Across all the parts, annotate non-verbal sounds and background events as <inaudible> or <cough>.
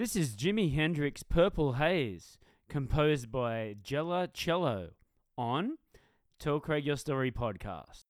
This is Jimi Hendrix Purple Haze, composed by Jela Cello on Tell Craig Your Story podcast.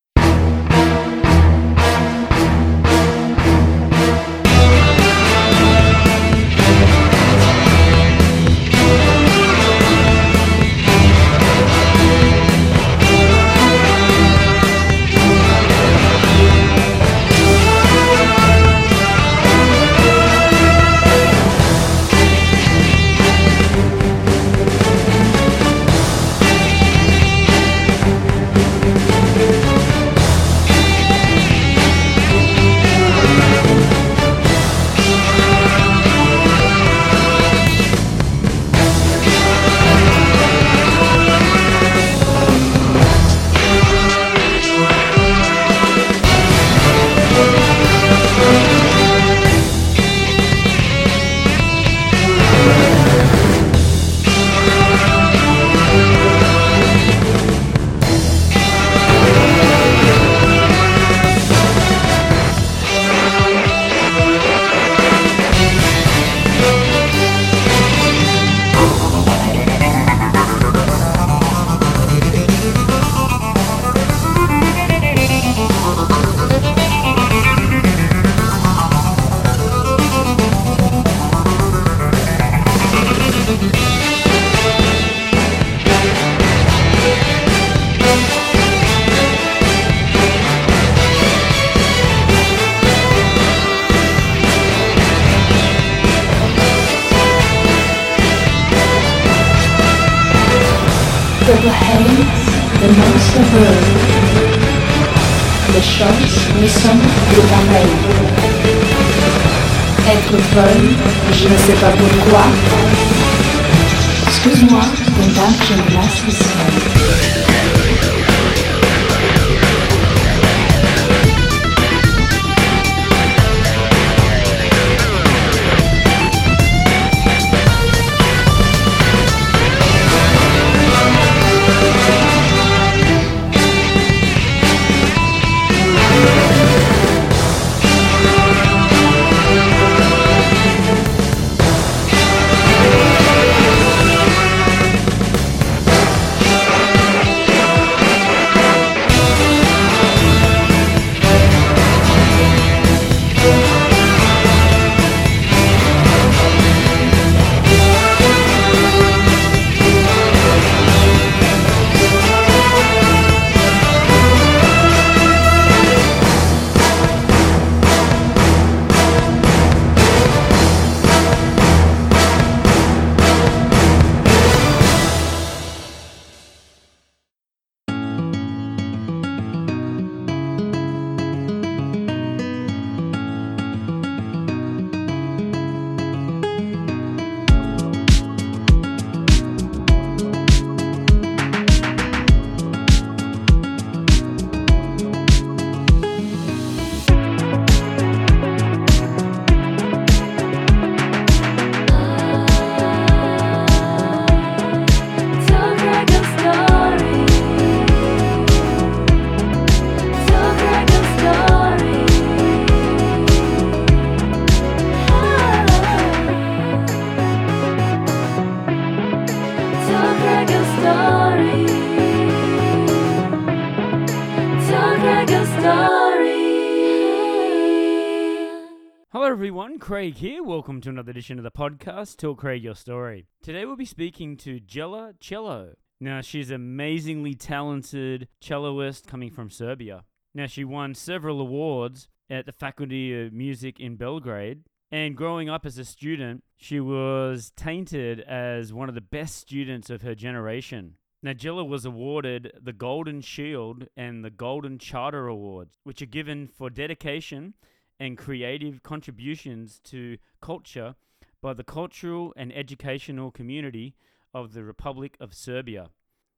Craig here. Welcome to another edition of the podcast, Tell Craig Your Story. Today, we'll be speaking to Jela Cello. Now, she's an amazingly talented celloist coming from Serbia. Now, she won several awards at the Faculty of Music in Belgrade. And growing up as a student, she was tainted as one of the best students of her generation. Now, Jela was awarded the Golden Shield and the Golden Charter Awards, which are given for dedication and creative contributions to culture by the cultural and educational community of the Republic of Serbia.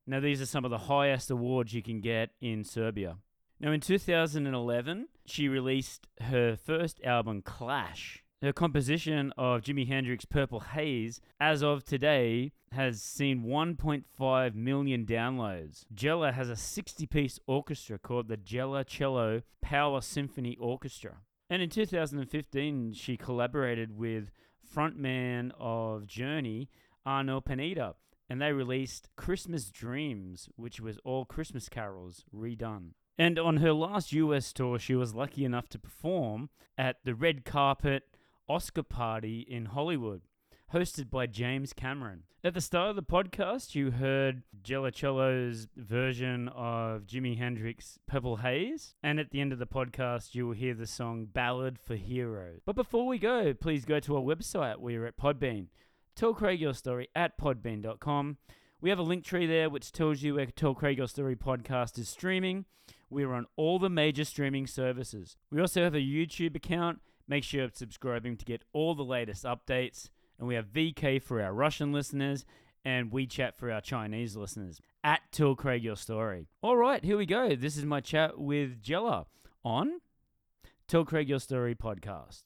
Now, these are some of the highest awards you can get in Serbia. Now, in 2011, she released her first album, Clash. Her composition of Jimi Hendrix Purple Haze, as of today, has seen 1.5 million downloads. Jela has a 60 piece orchestra called the Jela Cello Power Symphony Orchestra. And in 2015, she collaborated with frontman of Journey, Arnel Pineda, and they released Christmas Dreams, which was all Christmas carols redone. And on her last US tour, she was lucky enough to perform at the red carpet Oscar party in Hollywood, hosted by James Cameron. At the start of the podcast, you heard Cello's version of Jimi Hendrix' Purple Haze, and at the end of the podcast, you will hear the song Ballad for Heroes. But before we go, please go to our website. We're at Podbean. Tell Craig your story at podbean.com. We have a link tree there which tells you where Tell Craig Your Story podcast is streaming. We're on all the major streaming services. We also have a YouTube account. Make sure you're subscribing to get all the latest updates. And we have VK for our Russian listeners and WeChat for our Chinese listeners. At Tell Craig Your Story. All right, here we go. This is my chat with Jela on Tell Craig Your Story podcast.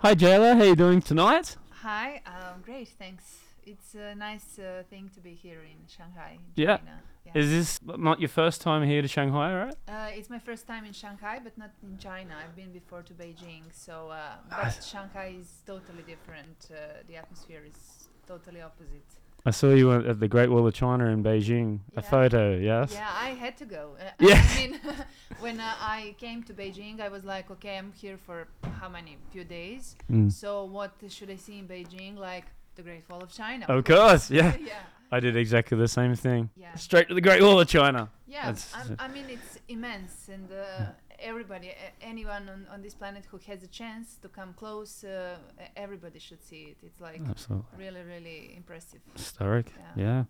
Hi Jayla, how you doing tonight? Hi, um, great, thanks. It's a nice uh, thing to be here in Shanghai, Yeah. China. Yeah. Is this not your first time here to Shanghai, right? uh, it's my first time in Shanghai, but not in China. I've been before to Beijing, so uh, Ah. but Shanghai is totally different. Uh, the atmosphere is totally opposite. I saw you at the Great Wall of China in Beijing. A photo, yes? Yeah, I had to go. Uh, Yeah. I mean, <laughs> when uh, I came to Beijing, I was like, okay, I'm here for how many? Few days. Mm. So what should I see in Beijing? Like the Great Wall of China. Of course, yeah. <laughs> yeah. I did exactly the same thing. Yeah. Straight to the Great Wall of China. Yeah, I mean it's immense, and uh, everybody, anyone on, on this planet who has a chance to come close, uh, everybody should see it. It's like Absolutely. really, really impressive. Historic. Yeah. Yeah.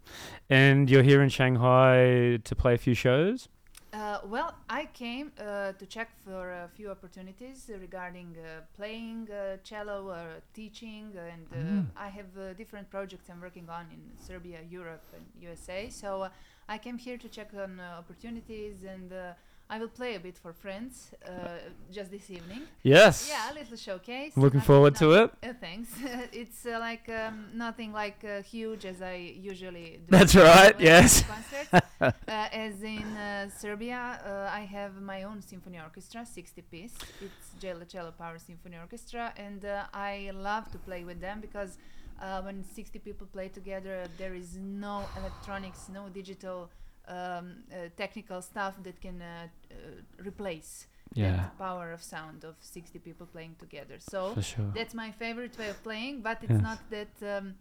And you're here in Shanghai to play a few shows? Uh, well, I came uh, to check for a few opportunities regarding uh, playing uh, cello or teaching, and uh, Mm. I have uh, different projects I'm working on in Serbia, Europe, and USA. So uh, I came here to check on uh, opportunities, and uh, I will play a bit for friends uh, just this evening. Yes. Yeah, a little showcase. Looking forward to it. Uh, thanks. <laughs> it's uh, like um, nothing like uh, huge as I usually do. <laughs> That's right, yes. <laughs> Uh, as in uh, Serbia, uh, I have my own symphony orchestra, 60 piece. It's Jela Cello Power Symphony Orchestra, and uh, I love to play with them because uh, when 60 people play together, there is no electronics, no digital um, uh, technical stuff that can uh, uh, replace Yeah. that power of sound of 60 people playing together. So sure. that's my favorite way of playing, but it's Yes. not that um,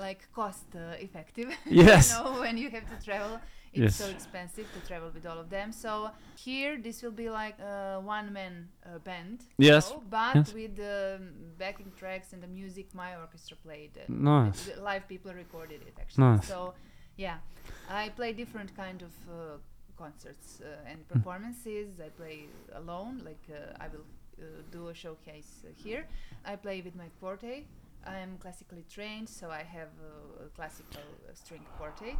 like cost uh, effective. <laughs> Yes. you know, when you have to travel, it's so expensive to travel with all of them. So here, this will be like a one-man uh, band. Yes. but Yes. with the backing tracks and the music my orchestra played. uh, Nice. live people recorded it actually. Nice. So yeah, I play different kind of uh, concerts uh, Hmm. and performances. I play alone, like uh, I will uh, do a showcase uh, here. I play with my forte. I am classically trained, so I have uh, a classical uh, string forte.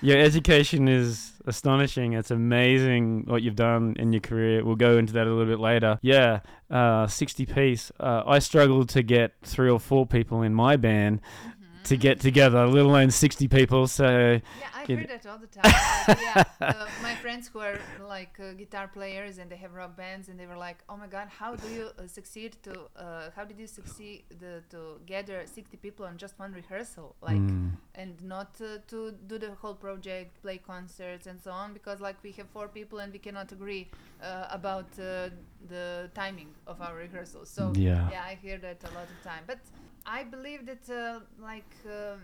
Your education is astonishing. It's amazing what you've done in your career. We'll go into that a little bit later. Yeah, uh, 60 piece. Uh, I struggled to get three or four people in my band to get together, let alone 60 people. So, Yeah, I hear that all the time. like, yeah, <laughs> uh, my friends who are like uh, guitar players and they have rock bands, and they were like, "Oh my God, how do you uh, succeed to? Uh, how did you succeed the, to gather 60 people on just one rehearsal, like, Mm. and not uh, to do the whole project, play concerts and so on? Because like we have four people and we cannot agree uh, about uh, the timing of our rehearsals. So Yeah. yeah, I hear that a lot of time. But I believe that uh, like um,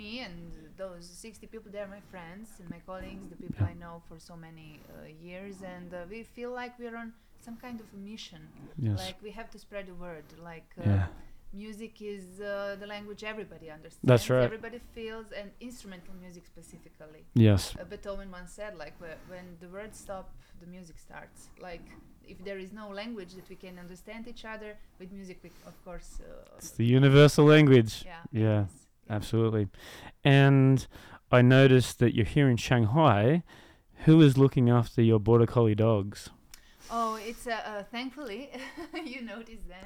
me and those 60 people, they're my friends and my colleagues, the people. I know for so many uh, years, and uh, we feel like we're on some kind of a mission. yes. Like we have to spread the word. Like uh, Yeah. music is uh, the language everybody understands. That's right. Everybody feels, and instrumental music specifically. Yes. Uh, Beethoven once said, like, whe- when the words stop, the music starts. Like, if there is no language that we can understand each other, with music, we, of course. Uh, It's the universal language. yeah. Yeah. yes. Absolutely. And I noticed that you're here in Shanghai. Who is looking after your border collie dogs? Oh, it's uh, uh, thankfully <laughs> you noticed that.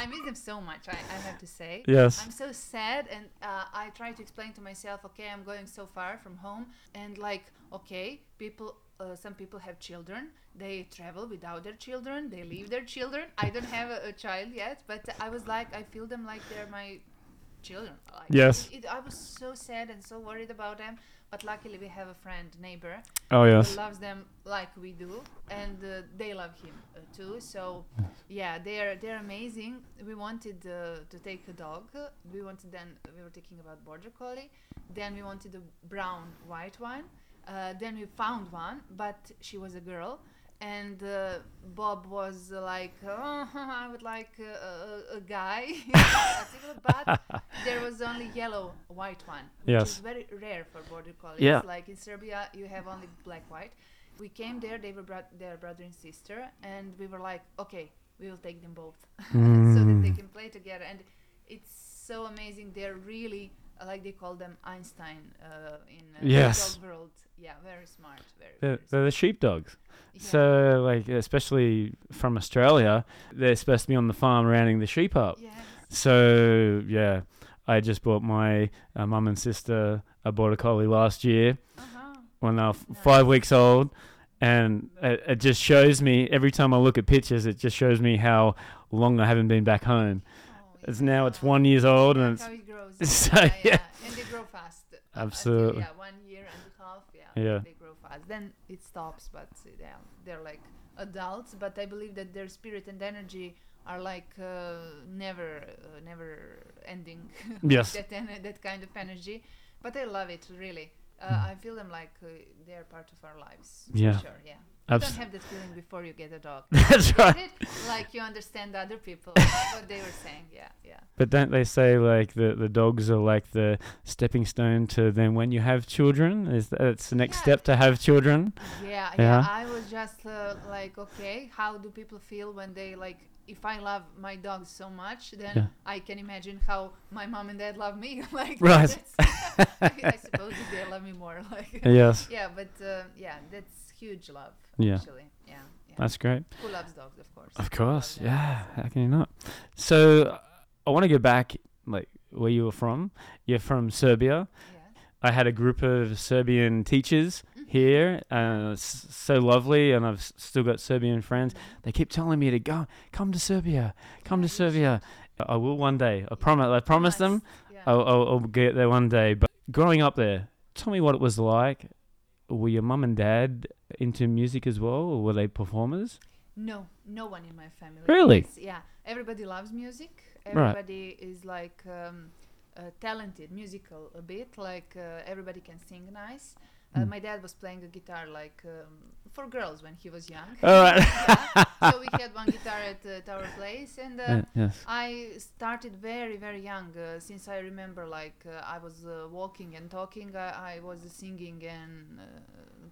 I miss them so much. I, I have to say. Yes. I'm so sad, and uh, I try to explain to myself, okay, I'm going so far from home, and like, okay, people. Uh, some people have children. They travel without their children. They leave their children. I don't have a, a child yet, but I was like, I feel them like they're my children. Like, Yes. It, I was so sad and so worried about them, but luckily we have a friend, neighbor, Oh yes. who loves them like we do, and uh, they love him uh, too. So, yeah, they're they're amazing. We wanted uh, to take a dog. We wanted then we were thinking about border collie. Then we wanted a brown white one. Uh, then we found one, but she was a girl. And uh, Bob was uh, like, oh, <laughs> I would like uh, a, a guy, <laughs> but <laughs> there was only yellow white one, which Yes. is very rare for border collies. Yeah. Like in Serbia, you have only black white. We came there; they were bro- their brother and sister, and we were like, okay, we will take them both, so that they can play together. And it's so amazing. They're really like they call them Einstein uh, in uh, Yes. dog world. Yeah, very smart. Very. They're, very they're the sheepdogs. Yeah. So, like, especially from Australia, they're supposed to be on the farm rounding the sheep up. Yes. So, yeah, I just bought my uh, mum and sister a border collie last year Uh-huh. when they were f- five weeks old, and it, it just shows me every time I look at pictures, it just shows me how long I haven't been back home. It's now it's one years old, and it's how it grows. <laughs> so, <laughs> yeah, yeah. and they grow fast. uh, until, Absolutely. yeah, one year and a half. Yeah, Yeah. they grow fast. Then it stops, but uh, yeah, they're like adults. But I believe that their spirit and energy are like uh, never, uh, never ending. <laughs> Yes. that en- that kind of energy. But I love it really. Uh, I feel them like uh, they're part of our lives. for Mm. Yeah. sure. Yeah. You Abs- don't have that feeling before you get a dog. <laughs> That's right. it? Like you understand other people. <laughs> what they were saying. Yeah, yeah. But don't they say like the, the dogs are like the stepping stone to then when you have children? Is that it's the next Yeah. step to have children? Yeah, yeah. Yeah. I was just uh, like, okay, how do people feel when they like? If I love my dog so much, then Yeah. I can imagine how my mom and dad love me. <laughs> like, Right. that's- I suppose they love me more. Like, Yes. yeah, but uh, yeah, that's huge love. Yeah. Actually, yeah, yeah. That's great. Who loves dogs, of course. Of course. Yeah. How can you not? So I want to go back like where you were from. You're from Serbia. Yeah. I had a group of Serbian teachers Mm-hmm. here. Uh, s- so lovely, and I've still got Serbian friends. They keep telling me to go, come to Serbia, come to. Serbia. I will one day. I promise. I promise them. Yeah. I'll, I'll, I'll get there one day. But growing up there, tell me what it was like. Were your mum and dad into music as well, or were they performers? No, no one in my family. Really? is. Yeah, everybody loves music. Right. Everybody is like um, uh, talented, musical a bit. Like uh, everybody can sing nice. Uh, Hmm. My dad was playing the guitar like um, for girls when he was young. All right. <laughs> yeah. So we had one <laughs> guitar at, uh, at our place, and uh, yes. I started very, very young. Uh, since I remember, like uh, I was uh, walking and talking, I, I was singing and uh,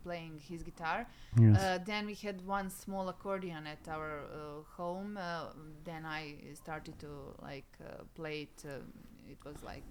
playing his guitar. Yes. Uh, then we had one small accordion at our uh, home. Uh, then I started to like uh, play it. Um, it was like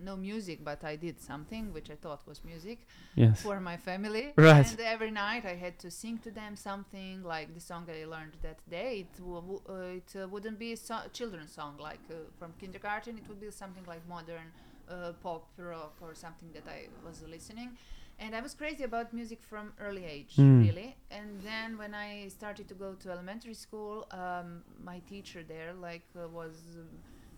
no music, but I did something which I thought was music yes. for my family. Right. And every night I had to sing to them something like the song I learned that day. It w- uh, it uh, wouldn't be a so- children's song like uh, from kindergarten. It would be something like modern uh, pop rock or something that I was listening. And I was crazy about music from early age, Mm. really. And then when I started to go to elementary school, um, my teacher there like uh, was.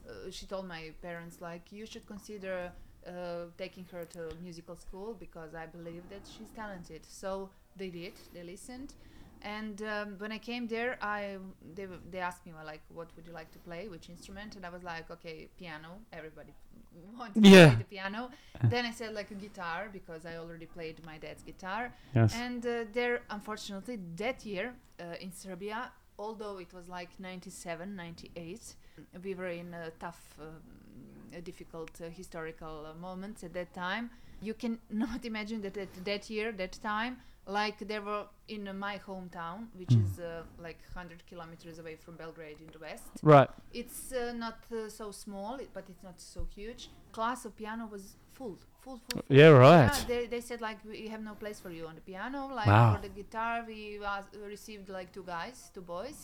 Uh, she told my parents like you should consider uh, taking her to musical school because I believe that she's talented. So they did. They listened, and um, when I came there, I they they asked me well, like what would you like to play, which instrument, and I was like okay, piano. Everybody <laughs> wanted to Yeah. play the piano. <laughs> then I said like a guitar because I already played my dad's guitar. Yes. And uh, there, unfortunately, that year uh, in Serbia, although it was like 97, 98, we were in a tough, a difficult uh, historical uh, moments at that time. You cannot <laughs> imagine that at that year, that time, Like they were in uh, my hometown, which Mm. is uh, like 100 kilometers away from Belgrade in the west. Right. It's uh, not uh, so small, but it's not so huge. Class of piano was full, full, full. full. Yeah, right. Yeah, they, they said like we have no place for you on the piano. Like Wow. for the guitar, we was, received like two guys, two boys.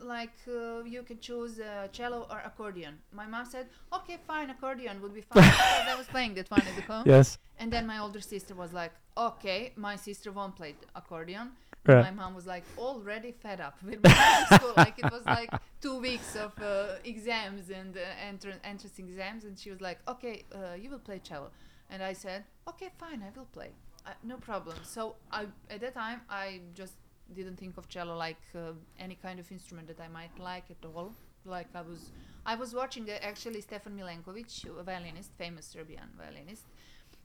Like uh, you can choose uh, cello or accordion. My mom said, okay, fine, accordion would be fine <laughs> because I was playing that one at the home. Yes. And then my older sister was like, okay, my sister won't play accordion. Right. My mom was like already fed up with my <laughs> school. Like it was like two weeks of uh, exams and uh, enter- entrance exams, and she was like, okay, uh, you will play cello. And I said, okay, fine, I will play. Uh, no problem. So I, at that time, I just didn't think of cello like uh, any kind of instrument that I might like at all. Like I was, I was watching uh, actually Stefan Milenkovic, a violinist, famous Serbian violinist.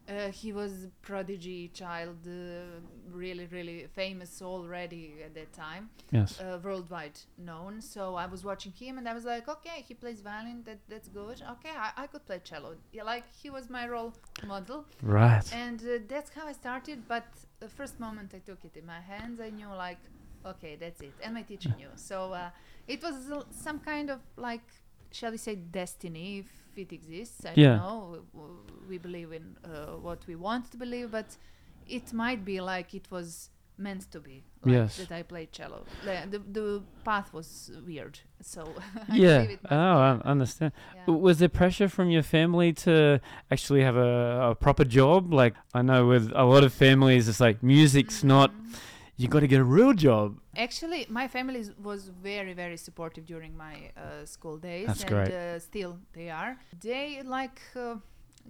Uh, he was prodigy child, uh, really, really famous already at that time, Yes. uh, worldwide known. So I was watching him, and I was like, okay, he plays violin. That that's good. Okay, I, I could play cello. Yeah, like he was my role model, Right. and uh, that's how I started. But the first moment I took it in my hands, I knew like, okay, that's it. And my teacher knew. So uh, it was uh, some kind of like, shall we say, destiny, if it exists. I Yeah. don't know. W- We believe in uh, what we want to believe, but it might be like it was meant to be. Like Yes. That I played cello. The, the, the path was weird. So <laughs> I Yeah. it Oh, I understand. yeah. Was there pressure from your family to actually have a, a proper job? Like I know with a lot of families, it's like music's not. Mhm. You got to get a real job. Actually, my family was very, very supportive during my uh, school days, That's and great. Uh, still they are. They like uh,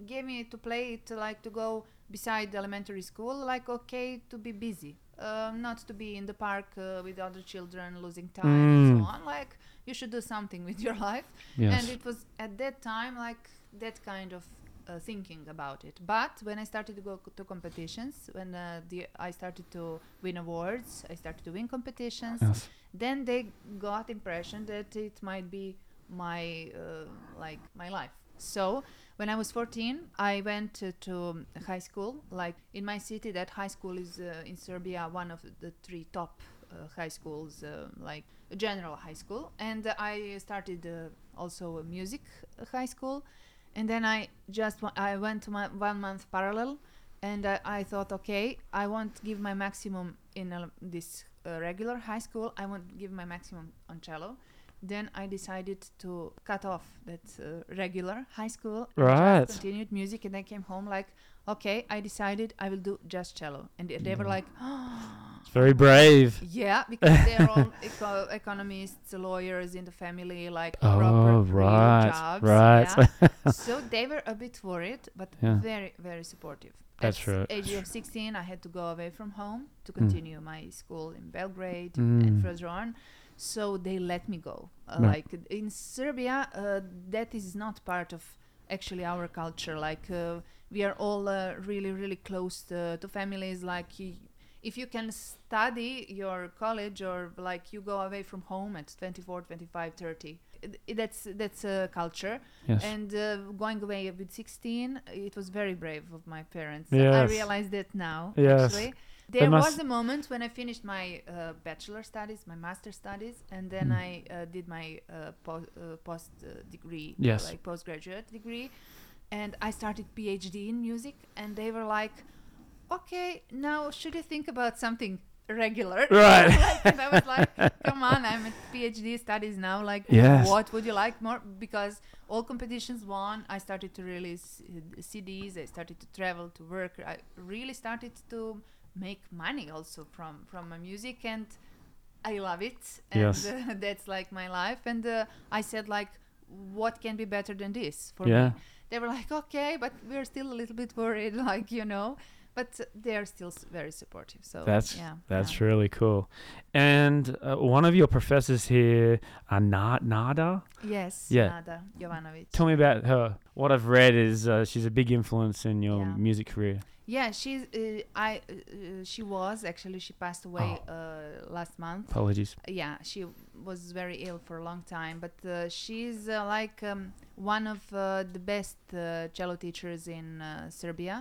gave me to play it, like to go beside elementary school, like okay to be busy, uh, not to be in the park uh, with other children losing time and Mm. so on. Like you should do something with your <laughs> life, Yes. and it was at that time like that kind of uh, thinking about it. But when I started to go to competitions, when uh, the I started to win awards, I started to win competitions. yes. Then they got impression that it might be my uh, like my life. So when I was 14, I went to, to high school. Like in my city, that high school is uh, in Serbia one of the three top uh, high schools, uh, like a general high school. And uh, I started uh, also a music uh, high school. And then I just I went to my one month parallel, and I, I thought, okay, I won't give my maximum in uh, this regular high school. I won't give my maximum on cello. Then I decided to cut off that uh, regular high school. Right. Continued music, and I came home like, okay, I decided I will do just cello, and they, they were like, <gasps> It's very brave. yeah, because they're all <laughs> eco- economists, lawyers in the family, like Oh, proper right, jobs. right. yeah. <laughs> so they were a bit worried, but Yeah. very, very supportive. That's At right. age of 16, I had to go away from home to continue my school in Belgrade Mm. and further on. So they let me go. Uh, Yeah. Like in Serbia, uh, that is not part of actually our culture. Like uh, we are all uh, really, really close to, to families. Like if you can study your college or like you go away from home at 24, 25, 30. i- That's that's a culture, Yes. and uh, going away with 16, it was very brave of my parents. Yes. I realize that now. Yes. Actually, there was a moment when I finished my uh, bachelor studies, my master studies, and then Mm. I uh, did my uh, po- uh, post uh, degree, Yes. like postgraduate degree, and I started PhD in music, and they were like, "Okay, now should you think about something?" regular <laughs> Right. like, and i was like come on i'm at phd studies now like Yes. what would you like more because all competitions won i started to release uh, cds i started to travel to work i really started to make money also from from my music and i love it and Yes. uh, <laughs> that's like my life and uh, i said like what can be better than this for Yeah. me they were like okay but we're still a little bit worried <laughs> like you know but uh, they're still very supportive so That's yeah that's yeah. really cool. And uh, one of your professors here, uh, Na- Nada. yes Yeah. Nada Jovanovic Tell me about her. What I've read is uh, she's a big influence in your Yeah. music career. Yeah, she's. Uh, I. Uh, uh, she was actually. She passed away Oh. uh, last month. Apologies. Yeah, she was very ill for a long time, but uh, she's uh, like um, one of uh, the best uh, cello teachers in uh, Serbia,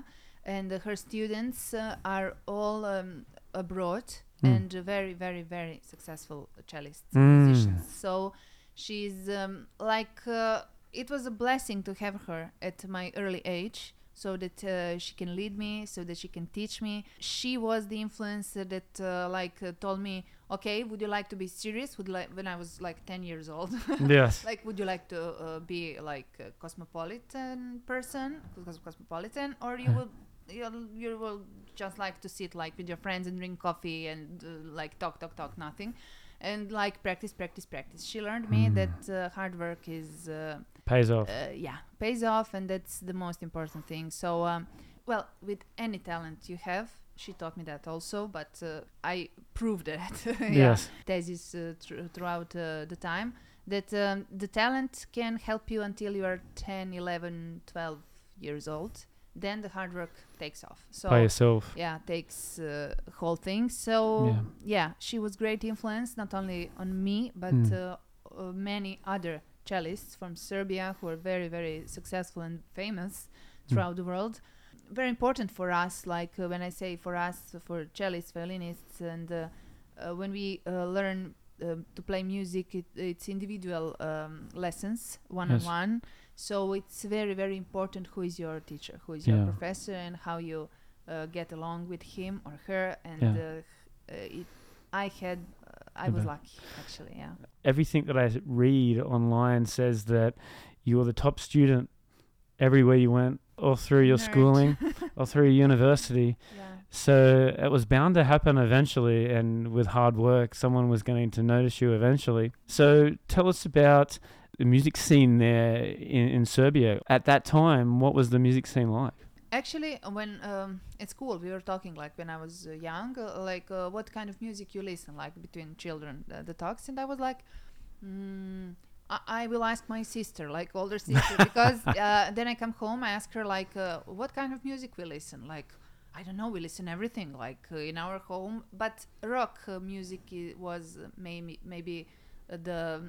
and her students uh, are all um, abroad Mm. and very, very, very successful cellists, Mm. musician. So she's um, like uh, it was a blessing to have her at my early age so that uh, she can lead me so that she can teach me she was the influence that uh, like uh, told me okay would you like to be serious would like when i was like 10 years old <laughs> yes. like would you like to uh, be like a cosmopolitan person cos- cosmopolitan or you Yeah. Will you you will just like to sit like with your friends and drink coffee and uh, like talk talk talk nothing. And like practice practice practice. She learned me Mm. that uh, hard work is uh, Pays off. uh, yeah pays off and that's the most important thing. So um, well with any talent you have she taught me that also but uh, i proved that <laughs> yeah. Yes. thesis uh, thr- throughout uh, the time. That um, the talent can help you until you are 10 11 12 years old then the hard work takes off so By yourself. yeah takes uh, whole thing so Yeah. yeah. she was great influence not only on me but Mm. uh, uh, many other cellists from serbia who are very very successful and famous Mm. throughout the world very important for us like uh, when i say for us for cellists violinists and uh, uh, when we uh, learn to play music it, it's individual um, lessons one Yes. on one so it's very very important who is your teacher who is Yeah. your professor and how you uh, get along with him or her and Yeah. uh, uh, it, i had uh, i was lucky actually yeah Everything that I read online says that you were the top student everywhere you went, all through your Nerd. schooling, <laughs> all through your university. yeah So it was bound to happen eventually, and with hard work, someone was going to notice you eventually. So tell us about the music scene there in, in Serbia. At that time, what was the music scene like? Actually, when um, at school we were talking like when I was uh, young, uh, like uh, what kind of music you listen, like between children, uh, the talks, and I was like, mm, I-, I will ask my sister, like older sister, <laughs> because uh, then I come home, I ask her like, uh, what kind of music we listen, like. I don't know. We listen everything like uh, in our home, but rock uh, music was maybe maybe the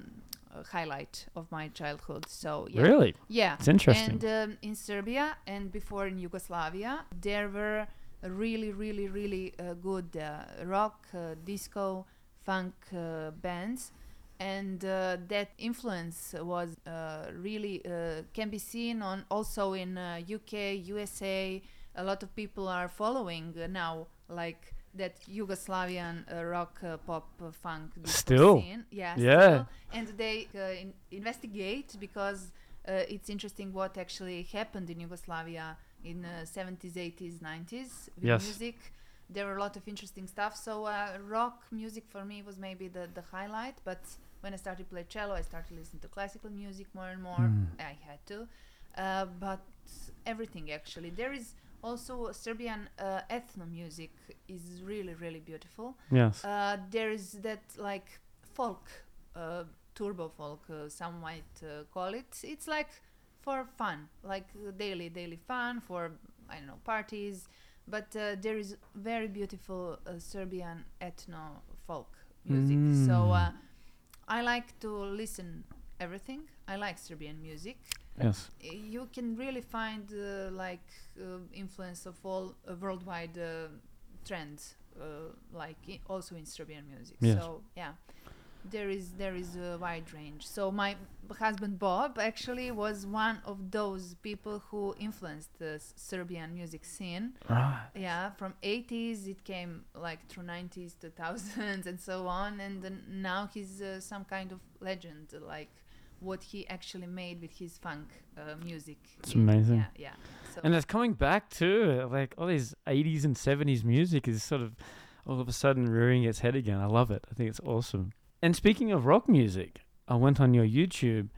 highlight of my childhood. So yeah, Really? yeah, It's interesting. and um, in Serbia and before in Yugoslavia, there were really, really, really uh, good uh, rock, uh, disco, funk uh, bands. And uh, that influence was uh, really uh, can be seen on also in uh, UK, USA. A lot of people are following uh, now, like that Yugoslavian uh, rock, uh, pop, uh, funk Still? scene. Yeah, Yeah. still. And they uh, in- investigate because uh, it's interesting what actually happened in Yugoslavia in uh, 70s, 80s, 90s with Yes. music. There were a lot of interesting stuff. So uh, rock music for me was maybe the, the highlight. But when I started to play cello, I started to listen to classical music more and more. Mm. I had to. Uh, but everything actually. There is also Serbian uh, ethno music is really, really beautiful. Yes. Uh, there is that like folk, uh, turbo folk, uh, some might uh, call it. It's like for fun, like daily, daily fun for I don't know parties. But uh, there is very beautiful uh, Serbian ethno folk music. So Mm. uh, I like to listen everything. I like Serbian music yes. you can really find uh, like uh, influence of all uh, worldwide uh, trends uh, like i- also in Serbian music Yes. so yeah there is there is a wide range so my husband Bob actually was one of those people who influenced the S- Serbian music scene Right. yeah from 80s it came like through 90s 2000s and so on and then now he's uh, some kind of legend like what he actually made with his funk uh, music It's amazing. yeah yeah so And it's coming back too. Like all these 80s and 70s music is sort of all of a sudden rearing its head again. I love it. I think it's awesome. And speaking of rock music, I went on your YouTube.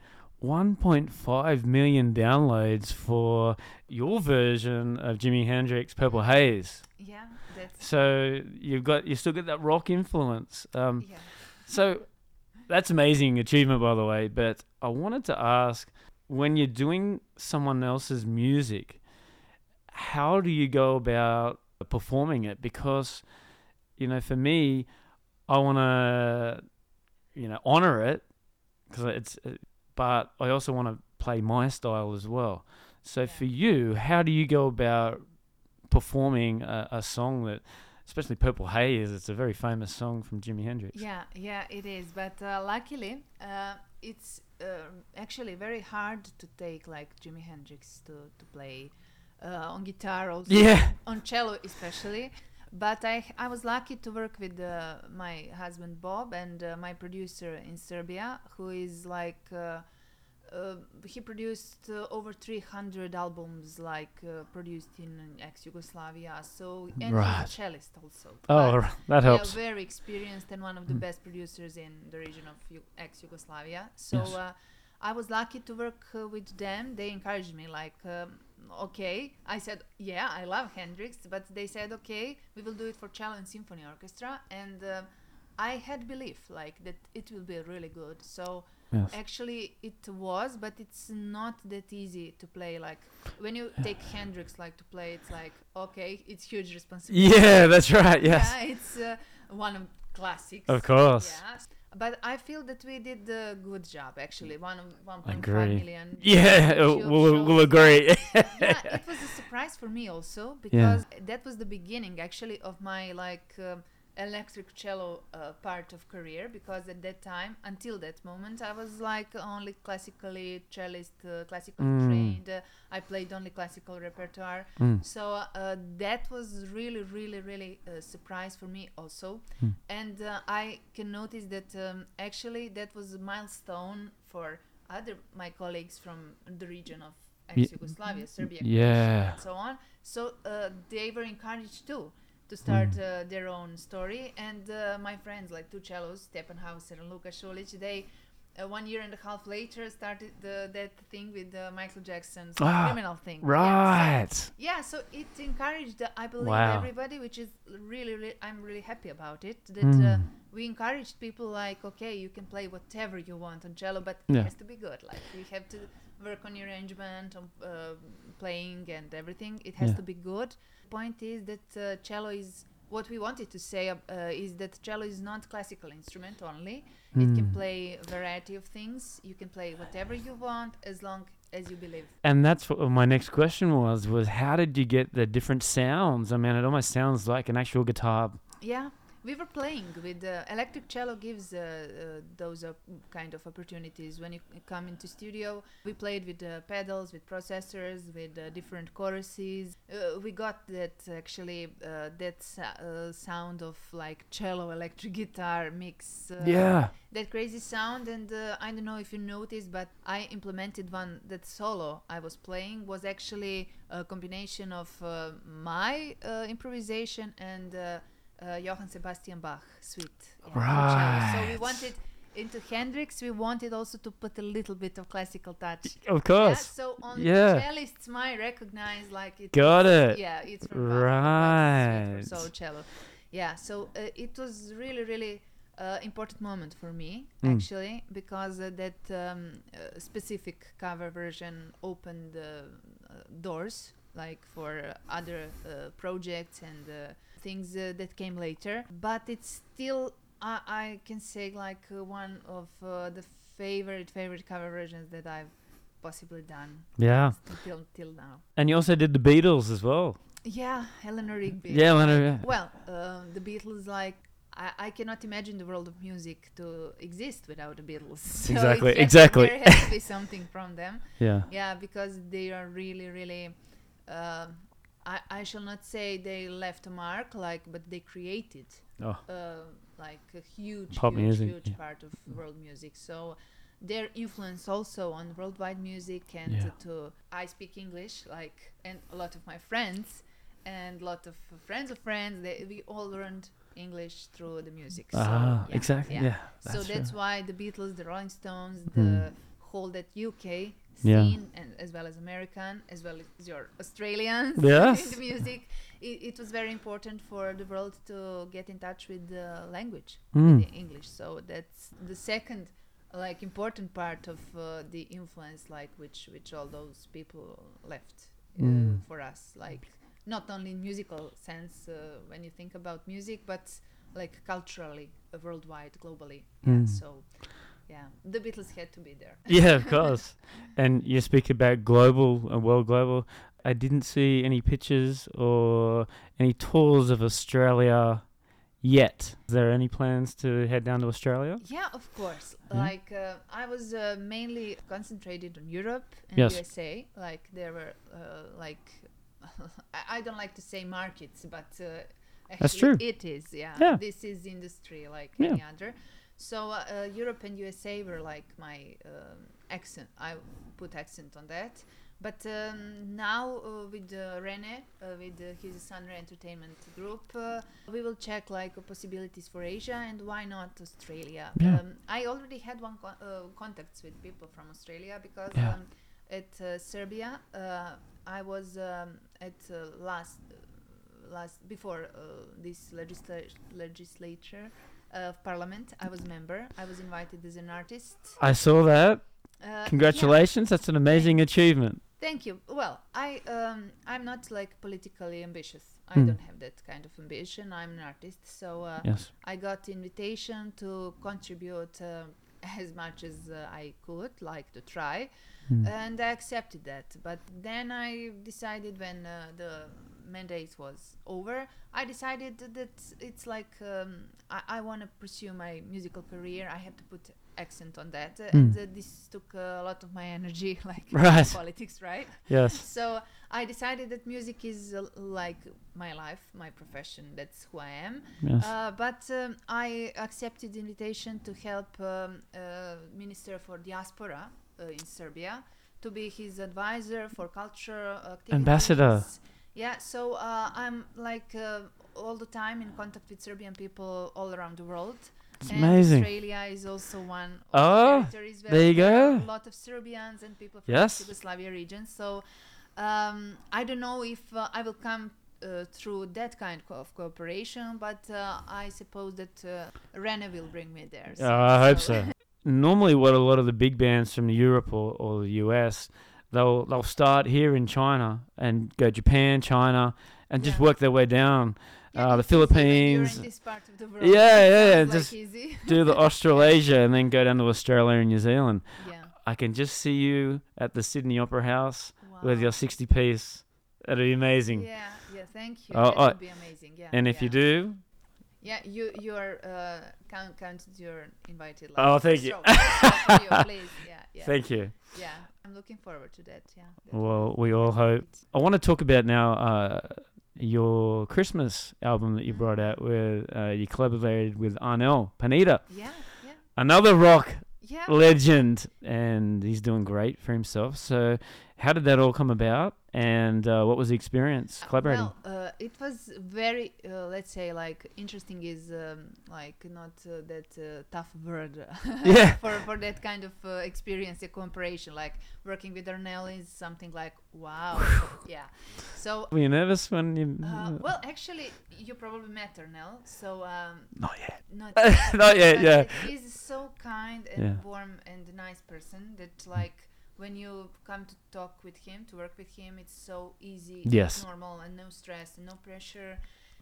1.5 million downloads for your version of Jimi Hendrix Purple Haze. yeah that's So you've got you still get that rock influence. Um, yeah so that's amazing achievement, by the way. But I wanted to ask, when you're doing someone else's music, how do you go about performing it? Because, you know, for me, I want to, you know, honor it because it's, uh, but I also want to play my style as well. So for you, how do you go about performing a, a song that especially Purple Haze. It's a very famous song from Jimi Hendrix. Yeah, yeah, it is. But uh, luckily, uh, it's uh, actually very hard to take like Jimi Hendrix to to play uh, on guitar, also Yeah. <laughs> on cello especially. But I I was lucky to work with uh, my husband Bob and uh, my producer in Serbia, who is like. Uh, he produced uh, over 300 albums like uh, produced in ex-Yugoslavia so and he's a cellist also Oh, But- r- that helps. yeah, very experienced and one of the Mm. best producers in the region of Yu- ex-Yugoslavia. So Yes. uh, I was lucky to work uh, with them. They encouraged me, like, um, okay. I said, yeah, I love Hendrix, but they said, okay, we will do it for cello and symphony orchestra, and uh, I had belief, like, that it will be really good. So Yes. actually, it was, but it's not that easy to play. Like when you take Hendrix, like to play, it's like, okay, it's huge responsibility. Yeah, <laughs> that's right. Yes. Yeah, it's uh, one of classics. Of course. Yeah. But I feel that we did a good job actually. One of 1.5 <laughs> Yeah, uh, <laughs> we'll, shows. we'll agree. yeah, it was a surprise for me also because that was the beginning actually of my like um electric cello uh, part of career because at that time until that moment I was like only classically cellist uh, classically Mm. trained uh, I played only classical repertoire Mm. so uh, that was really really really a surprise for me also Mm. and uh, I can notice that um, actually that was a milestone for other my colleagues from the region of ex-Yugoslavia Serbia Yeah. and so on. So uh, they were encouraged too to start Mm. uh, their own story. And uh, my friends, like two cellos, Stjepan Hauser and Luka Šulić, they uh, one year and a half later started the, that thing with uh, Michael Jackson's Ah, criminal thing. Yeah, so- Right. Yeah, so it encouraged, uh, I believe, Wow. everybody, which is really, really, I'm really happy about it. That uh, Mm. we encouraged people like, okay, you can play whatever you want on cello, but Yeah. it has to be good. Like we have to work on your arrangement, on playing and everything. It has Yeah. to be good. Point is that uh, cello is what we wanted to say uh, is that cello is not classical instrument only. It can Mm. play a variety of things. You can play whatever you want as long as you believe. And that's what my next question was: was how did you get the different sounds? I mean, it almost sounds like an actual guitar. Yeah, we were playing with uh, electric cello gives uh, uh, those uh, kind of opportunities when you come into studio. We played with uh, pedals, with processors, with uh, different choruses. Uh, we got that actually uh, that uh, sound of like cello electric guitar mix. Uh, yeah. that crazy sound and uh, i don't know if you noticed but i implemented one that solo i was playing was actually a combination of uh, my uh, improvisation and uh, johann sebastian bach suite yeah, cello. so we wanted into hendrix we wanted also to put a little bit of classical touch Of yeah, course. so on Yeah. cellists might recognize like it Got it. yeah it's from Bach, Right. for solo cello yeah so uh, it was really really uh, important moment for me Mm. actually because uh, that um, uh, specific cover version opened uh, uh, doors like for other uh, projects and uh, things uh, that came later but it's still I, I can say like uh, one of uh, the favorite favorite cover versions that I've possibly done Yeah. till till now And you also did the Beatles as well. yeah Eleanor Rigby Yeah, Eleanor, yeah. well um, the Beatles like I, I cannot imagine the world of music to exist without the Beatles <laughs> So Exactly, exactly. there has to be something from them <laughs> Yeah. yeah because they are really really um I, I shall not say they left a mark like but they created Oh. uh, like a huge Pop huge music, huge yeah. part of world music so their influence also on worldwide music and Yeah. to, to I speak English like and a lot of my friends and a lot of friends of friends they, we all learned English through the music so ah, yeah, exactly. Yeah. so that's that's true. why the Beatles, the Rolling Stones, Hmm. the whole that UK Yeah. and as well as American, as well as your Australians <laughs> Yes. in <laughs> the music, it, it was very important for the world to get in touch with the language, Mm. with the English. So that's the second, like important part of uh, the influence, like which which all those people left uh, Mm. for us, like not only in musical sense uh, when you think about music, but like culturally, uh, worldwide, globally. Yeah, Mm. so yeah, the Beatles had to be there. <laughs> yeah, of <laughs> course. And you speak about global and world global. I didn't see any pictures or any tours of Australia yet. Is there any plans to head down to Australia? Yeah, of course. Yeah. Like uh, I was uh, mainly concentrated on Europe and Yes. USA. Like there were uh, like <laughs> I- I don't like to say markets, but uh, actually That's true. it is. Yeah. Yeah. This is industry like Yeah. any other. So uh, uh, Europe and USA were like my um, accent. I put accent on that. But um, now uh, with uh, Rene, uh, with uh, his Sanre Entertainment Group, uh, we will check like possibilities for Asia and why not Australia. Yeah. Um, I already had one con- uh, contacts with people from Australia because Yeah. um, at uh, Serbia uh, I was um, at uh, last last before uh, this legisla- legislature of parliament. I was a member. I was invited as an artist. I saw that. Uh, yeah. Congratulations. That's an amazing achievement. Thank you. Well, I um, I'm not like politically ambitious. I Hmm. don't have that kind of ambition. I'm an artist, so uh, Yes. I got invitation to contribute uh, <laughs> as much as uh, I could, like to try, Hmm. and I accepted that. But then I decided when uh, the mandate was over, I decided that it's like um, I, I want to pursue my musical career. I have to put accent on that, uh, and uh, this took a lot of my <laughs> energy, like <laughs> Right. politics, right? Yes. <laughs> So I decided that music is uh, like my life, my profession. That's who I am. Yes. Uh, but um, I accepted the invitation to help um, uh, Minister for Diaspora uh, in Serbia to be his advisor for culture activities. Ambassador. Yeah, so uh, I'm like uh, all the time in contact with Serbian people all around the world. It's and amazing. Australia is also one of Oh, the there you there go. A lot of Serbians and people from Yes. Yugoslavia region. So um, I don't know if uh, I will come uh, through that kind of cooperation, but uh, I suppose that uh, Rene will bring me there. Uh, I hope <laughs> so. Normally, what a lot of the big bands from Europe or, or the US, they'll they'll start here in China and go Japan, China, and just Yeah. work their way down. Yeah, uh, the Philippines, in this part of the world. Yeah, yeah, yeah, sounds like just- do the <laughs> Australasia, and then go down to Australia and New Zealand. yeah. I can just see you at the Sydney Opera House with your 60 piece. That'd be amazing. Yeah, yeah, thank you. Oh, that oh, would be amazing. Yeah. And if you do, Yeah, you you are uh, count counted. You're invited. Like, Oh, thank you. row for you, please. <laughs> Yeah, yeah. thank you. Yeah, I'm looking forward to that. Yeah. that Well, we all hope. I want to talk about now uh, your Christmas album that you brought out, where uh, you collaborated with Arnel Pineda, Yeah, yeah, another rock yeah. legend, and he's doing great for himself. So, how did that all come about, and uh, what was the experience Uh, collaborating? Well, uh, it was very, uh, let's say, like interesting is um, like not uh, that uh, tough word <laughs> Yeah. <laughs> for for that kind of uh, experience, a cooperation. Like working with Arnel is something like wow, <laughs> yeah. So Were you nervous when you? Uh, well, actually, you probably met Arnel, so um, not yet. not Not yet, yeah. He's so kind and Yeah. warm and nice person that like when you come to talk with him, to work with him, it's so easy, Yes. normal, and no stress and no pressure,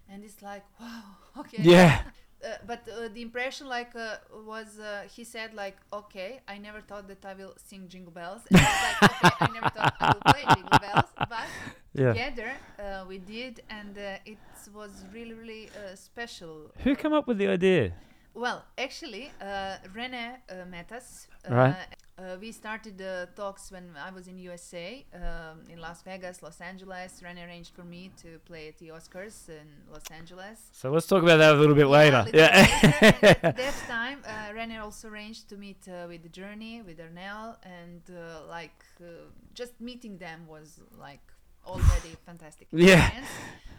and it's like wow, <laughs> okay. Yeah. Uh, but uh, the impression like uh, was uh, he said like okay i never thought that i will sing jingle bells and I like okay i never thought i will play jingle bells but <laughs> Yeah. together uh, we did and uh, it was really really uh, special Who come up with the idea? well actually uh, rene uh, met us uh, Right. Uh, we started the talks when i was in usa um, in las vegas los angeles rene arranged for me to play at the oscars in los angeles So let's talk about that a little bit later. Yeah. bit later. At that <laughs> time, uh, also arranged to meet uh, with the Journey, with Arnel, and uh, like uh, just meeting them was like already fantastic. Yeah.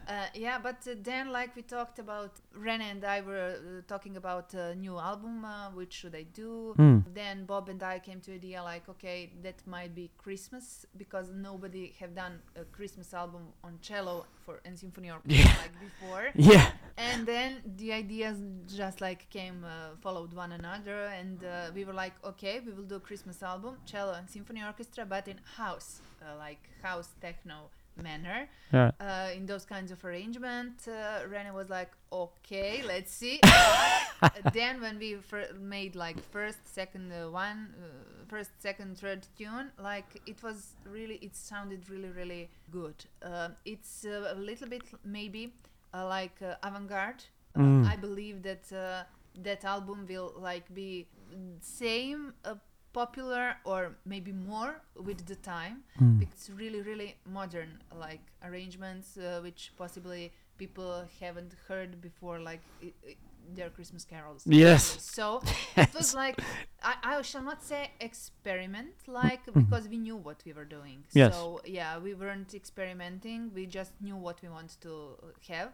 Uh, yeah, but uh, then like we talked about Rene and I were uh, talking about a new album. Uh, which should I do? Hmm. Then Bob and I came to idea like, okay, that might be Christmas because nobody have done a Christmas album on cello for and symphony orchestra Yeah. like before <laughs> Yeah. and then the ideas just like came uh, followed one another and uh, we were like okay we will do a christmas album cello and symphony orchestra but in house uh, like house techno manner Yeah. uh, in those kinds of arrangement. Uh, Rene was like, okay, let's see. <laughs> Then when we fir- made like first, second uh, one, uh, first, second, third tune, like it was really, it sounded really, really good. Uh, it's uh, a little bit maybe uh, like uh, avant-garde. Mm. I believe that uh, that album will like be same uh, popular or maybe more with the time Mm. it's really really modern like arrangements uh, which possibly people haven't heard before like their christmas carols Yes. so <laughs> it was like I, I shall not say experiment like because we knew what we were doing Mm-hmm. Yes. so yeah we weren't experimenting we just knew what we wanted to have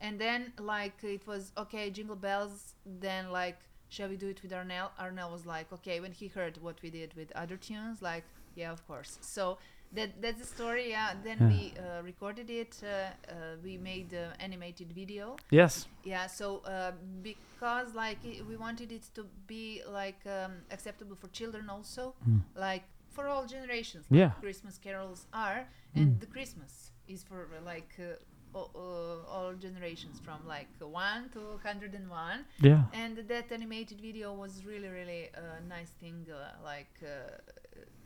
and then like it was okay jingle bells then like shall we do it with arnel arnel was like okay when he heard what we did with other tunes like yeah of course so that that's the story yeah then Yeah. we uh, recorded it uh, uh, we made uh, animated video Yes. yeah so uh, because like we wanted it to be like um, acceptable for children also Mm. like for all generations like Yeah. christmas carols are and Mm. the christmas is for like uh, all, uh, all generations from like 1 to 101 Yeah. and that animated video was really really a nice thing uh, like uh,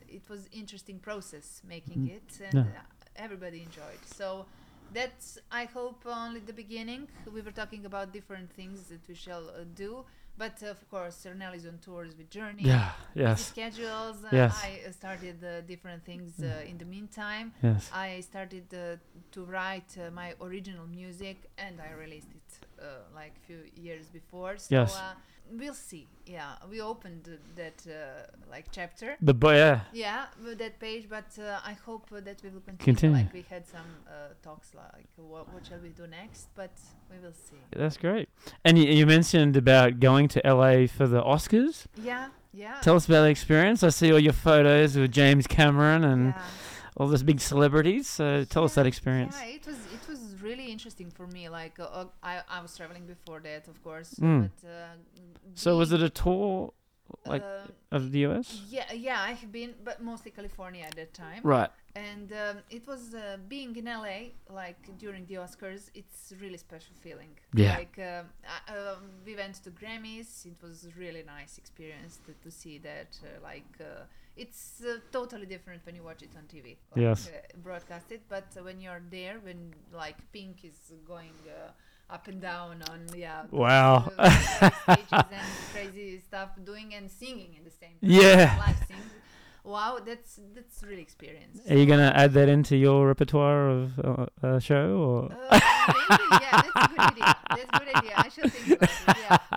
it was interesting process making Mm. it and Yeah. everybody enjoyed so that's i hope only the beginning we were talking about different things that we shall uh, do but of course Arnel is on tours with journey Yeah. Yes. schedules uh, Yes. i started uh, different things uh, in the meantime Yes. I started uh, to write uh, my original music and I released it uh, like a few years before. So Yes. uh, we'll see. Yeah, we opened that uh, like chapter. The. Yeah. Yeah, with that page, but uh, I hope that we will continue. Continue. Like we had some uh, talks like what, what shall we do next, but we will see. That's great. And you, you mentioned about going to LA for the Oscars. Yeah, yeah. Tell us about the experience. I see all your photos with James Cameron and yeah. all those big celebrities. So tell us that experience. Yeah, it was it was really interesting for me. Like uh, uh, I I was traveling before that, of course. Mm. But uh, So was it a tour like uh, of the US? Yeah, yeah, I have been, but mostly California at that time. Right. And um, it was uh, being in LA, like during the Oscars, it's really special feeling. Yeah. Like um, I, um, we went to Grammys. It was really nice experience to, to see that. Uh, like uh, it's uh, totally different when you watch it on TV. Like, Yes. Uh, broadcasted, but uh, when you're there, when like Pink is going. Uh, up and down on yeah Wow. <laughs> stages and crazy stuff doing and singing in the same time Yeah. live sing. Wow, that's that's really experience. Are you gonna add that into your repertoire of uh, uh, show or? Uh, maybe, yeah, that's a good idea. That's a good idea. I should think about it. Yeah. <laughs>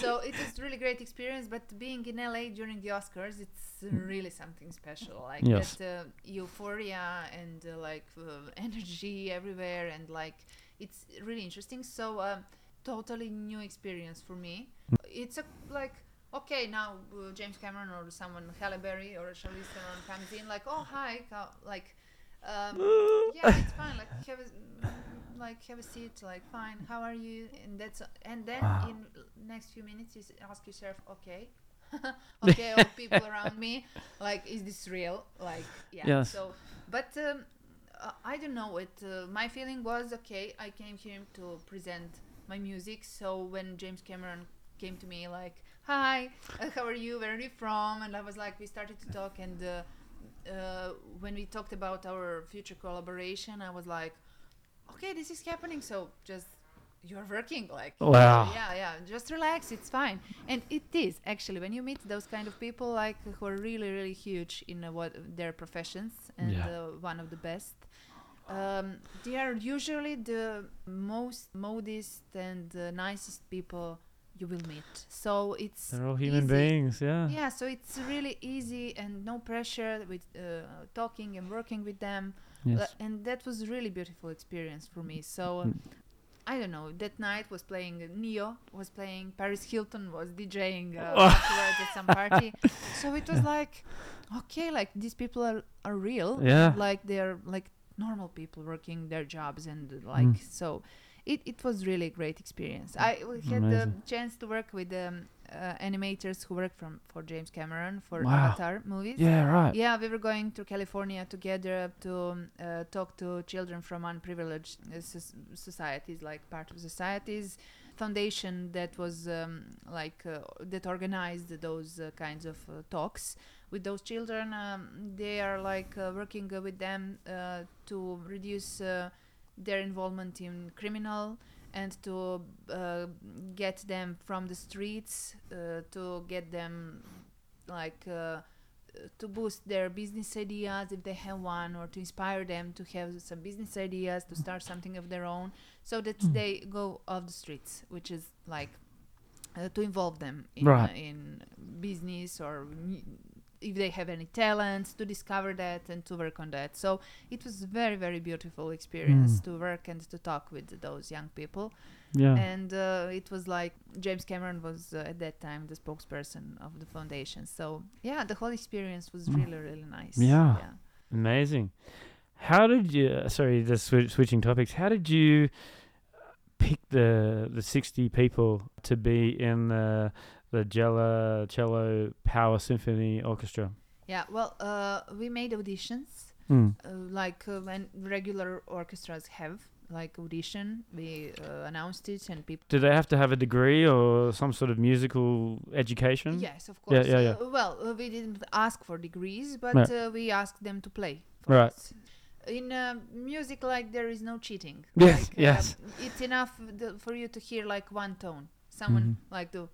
So it is really great experience, but being in LA during the Oscars, it's really something special. Like Yes. that uh, euphoria and uh, like uh, energy everywhere, and like it's really interesting. So um, totally new experience for me. It's a like okay now uh, James Cameron or someone Halle Berry or Charlize Theron comes in like oh hi like um, <laughs> yeah it's fine like have a like have a seat like fine how are you and that's and then Wow. in next few minutes you ask yourself okay <laughs> okay all people around me like is this real like yeah Yes. so but um, uh, I don't know it uh, my feeling was okay I came here to present my music so when James Cameron came to me like hi uh, how are you where are you from and I was like we started to talk and uh, uh, when we talked about our future collaboration I was like okay this is happening so just you're working like Wow. yeah yeah just relax it's fine and it is actually when you meet those kind of people like who are really really huge in uh, what their professions and Yeah. uh, one of the best um, they are usually the most modest and uh, nicest people you will meet so it's They're all human easy. beings. Yeah. yeah so it's really easy and no pressure with uh, talking and working with them Yes. uh, and that was really beautiful experience for me so uh, Mm. i don't know that night was playing uh, ne-yo was playing paris hilton was djing uh, <laughs> at some party so it was like okay like these people are, are real Yeah. like they're like normal people working their jobs and uh, like Mm. so it, it was really a great experience i had the chance to work with um, uh, animators who work from for James Cameron for Wow. Avatar movies. Yeah, right. Yeah, we were going to California together to um, uh, talk to children from unprivileged uh, soc- societies, like part of societies. Foundation that was um, like uh, that organized those uh, kinds of uh, talks with those children. Um, they are like uh, working uh, with them uh, to reduce uh, their involvement in criminal and to uh, get them from the streets uh, to get them like uh, to boost their business ideas if they have one or to inspire them to have some business ideas to start something of their own so that they go off the streets which is like uh, to involve them in, Right. in business or if they have any talents to discover that and to work on that so it was very very beautiful experience to work and to talk with those young people Yeah. and uh, it was like James Cameron was uh, at that time the spokesperson of the foundation. So yeah, the whole experience was Mm. really really nice. Yeah. Amazing. How did you? uh, Sorry, just swi- switching topics. How did you pick the the sixty people to be in the the Jela Cello Power Symphony Orchestra? Yeah. Well, uh, we made auditions Mm. uh, like uh, when regular orchestras have like audition. We uh, announced it and people. Do they have to have a degree or some sort of musical education? Yes, of course. yeah, yeah. Uh, well, uh, we didn't ask for degrees, but Right. uh, we asked them to play. for Right. us. In uh, music, like there is no cheating. <laughs> Yes, Like, yes. um, it's enough the, for you to hear like one tone. Someone Mm-hmm. like do.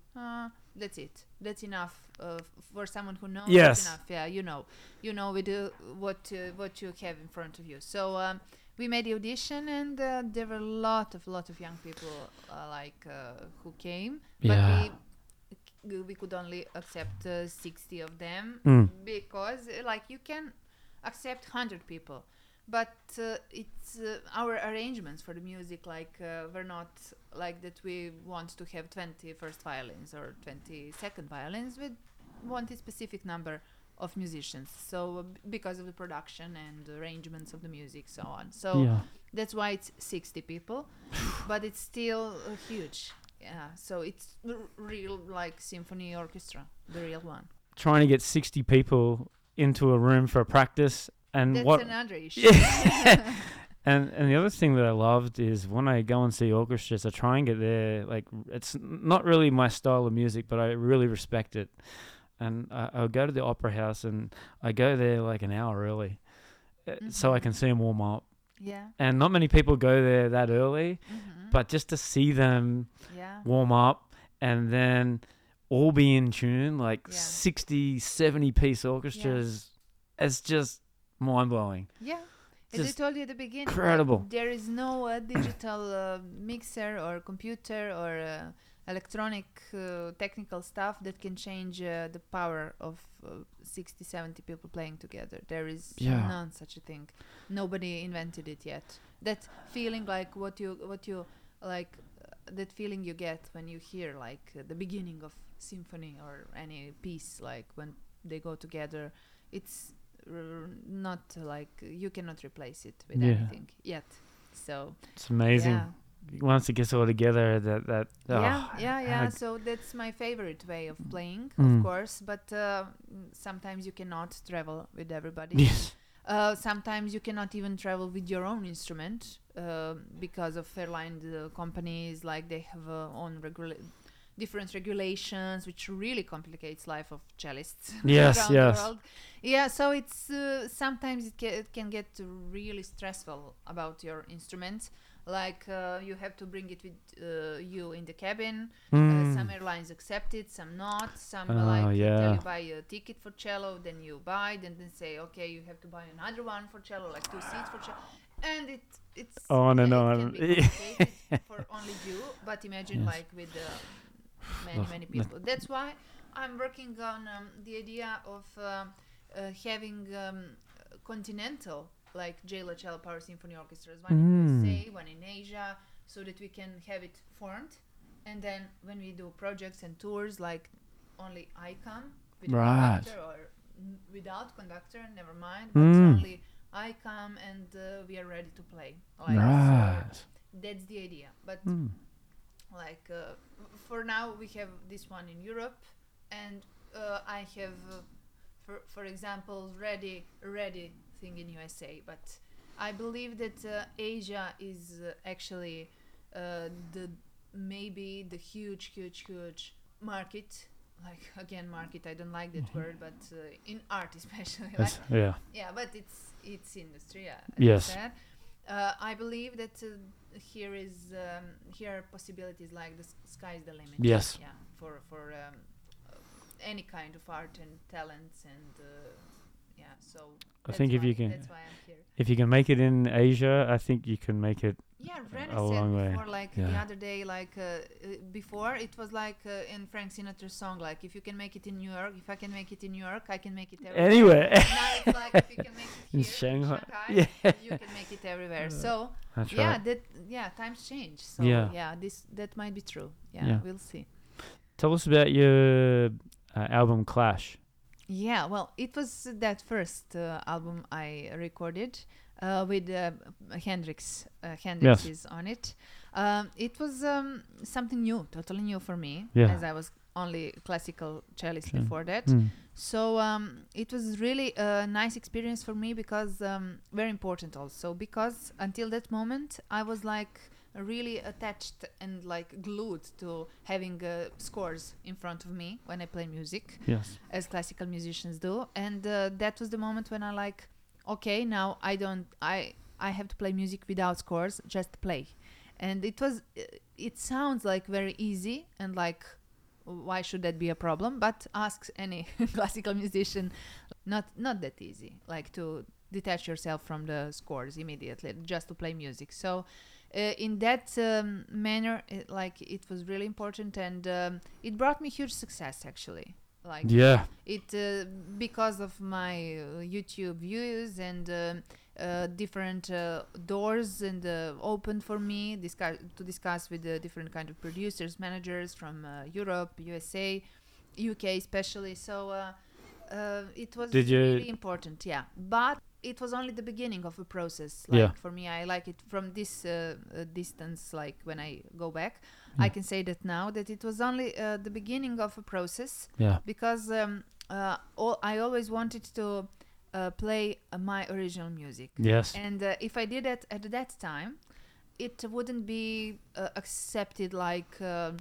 That's it. That's enough uh, for someone who knows. Yes. Enough. Yeah, you know, you know with uh, what uh, what you have in front of you. So um, we made the audition, and uh, there were a lot of lot of young people uh, like uh, who came, Yeah. but we we could only accept uh, 60 of them Mm. because like you can accept 100 people but uh, it's uh, our arrangements for the music like uh, we're not like that we want to have 20 first violins or 20 second violins. We want a specific number of musicians. So uh, because of the production and arrangements of the music so on. So yeah. that's why it's 60 people <sighs> but it's still uh, huge. Yeah. So it's r- real like symphony orchestra the real one. Trying to get sixty people into a room for a practice and that's what another <laughs> issue Yeah. and and the other thing that I loved is when I go and see orchestras, I try and get there. Like it's not really my style of music, but I really respect it. And I, I'll go to the opera house and I go there like an hour early, uh, so I Mhm. can see them warm up. yeah And not many people go there that early, hmm but just to see them yeah warm up and then all be in tune, like Yeah. 60, 70 piece orchestras, it's just mind blowing. yeah as I told you at the beginning, incredible. there is no uh, digital uh, mixer or computer or uh, electronic uh, technical stuff that can change uh, the power of uh, 60, 70 people playing together. There is Yeah. none such a thing. Nobody invented it yet. That feeling like what you what you like uh, that feeling you get when you hear like the beginning of symphony or any piece like when they go together it's not like you cannot replace it with Yeah. anything yet so It's amazing. yeah once it gets all together, that that yeah oh, yeah how yeah g- so that's my favorite way of playing Mm. of course but uh, sometimes you cannot travel with everybody yes, Uh, sometimes you cannot even travel with your own instrument uh, because of airline companies like they have uh, own regula- different regulations which really complicates life of cellists <laughs> Yes, yes. yeah so it's uh, sometimes it, ca- it can get really stressful about your instrument like uh, you have to bring it with uh, you in the cabin uh, Mm. some airlines accept it, some not. Some Oh, like yeah. tell you buy a ticket for cello, then you buy, then they say okay, you have to buy another one for cello, like two seats for cello, and it it's On and on. It can be <laughs> for only you, but imagine Yes. like with uh, many Oh, many people. That's why I'm working on um, the idea of uh, uh, having um, continental like Jela Cello Power Symphony Orchestras, one Mm. in USA, one in Asia, so that we can have it formed. And then when we do projects and tours, like only I come with Right. conductor or n- without conductor, never mind. But Mm. only I come and uh, we are ready to play. Like, so right. that's the idea. But Mm. Like uh, for now we have this one in Europe, and uh, I have, uh, for for example, ready ready thing in USA. But I believe that uh, Asia is uh, actually uh, the maybe the huge huge huge market. Like again, market. I don't like that word, but uh, in art especially. like, yeah. yeah, but it's it's industry. Yeah. Yes. I. Uh, I believe that uh, here is um, here are possibilities like the sky is the limit. Yes. Yeah, for for um, any kind of art and talents and uh. So I think if why- you can that's why I'm here. if you can make it in Asia, I think you can make it. Yeah, a long way. before, like the other day, like uh, uh, before, it was like uh, in Frank Sinatra's song, like if you can make it in New York, if I can make it in New York, I can make it everywhere. Anywhere. <laughs> now it's like if you can make it <laughs> In here Shanghai. in Yeah. you can make it everywhere. <laughs> So That's yeah, right. that yeah, times change. So Yeah. yeah, this that might be true. Yeah, Yeah. we'll see. Tell us about your uh, album Clash. Yeah, well, it was that first uh, album I recorded uh, with uh, Hendrix. Uh, Hendrix Yes. is on it. Um, it was um, something new, totally new for me, Yeah. as I was only classical cellist Sure. before that. Mm. So um, it was really a nice experience for me because um, very important also because until that moment I was like really attached and like glued to having uh, scores in front of me when I play music Yes. as classical musicians do. And uh, that was the moment when I like okay now I don't I I have to play music without scores just play. And it was uh, it sounds like very easy and like why should that be a problem? But asks any <laughs> classical musician not not that easy like to detach yourself from the scores immediately just to play music. So uh, in that um, manner it, like it was really important and um, it brought me huge success actually like Yeah. it uh, because of my uh, YouTube views and um uh, different uh, doors and uh, opened for me discuss to discuss with the different kind of producers, managers from uh, Europe, USA, UK especially. So uh, uh, it was Did you- really important, yeah. But it was only the beginning of a process. Like Yeah. for me, I like it from this uh, uh, distance. Like when I go back, I can say that now that it was only uh, the beginning of a process Yeah. because um, uh, all, I always wanted to uh, play uh, my original music. Yes. And uh, if I did it at that time, it wouldn't be uh, accepted like uh,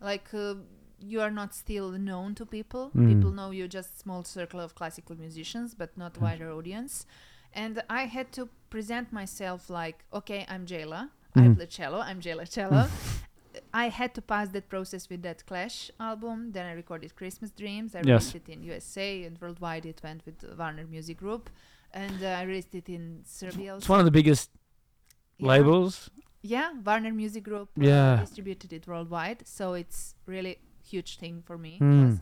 like uh, you are not still known to people. Mm. People know you just small circle of classical musicians, but not Yes. wider audience. And I had to present myself like, okay, I'm Jela. I Mhm. play cello. I'm Jela cello. I had to pass that process with that Clash album. Then I recorded Christmas Dreams. I Yes. released it in USA and worldwide. It went with Warner Music Group, and uh, I released it in Serbia. It's also. one of the biggest Yeah. labels. Yeah, Warner Music Group uh, Yeah. distributed it worldwide, so it's really huge thing for me. Mm. yes.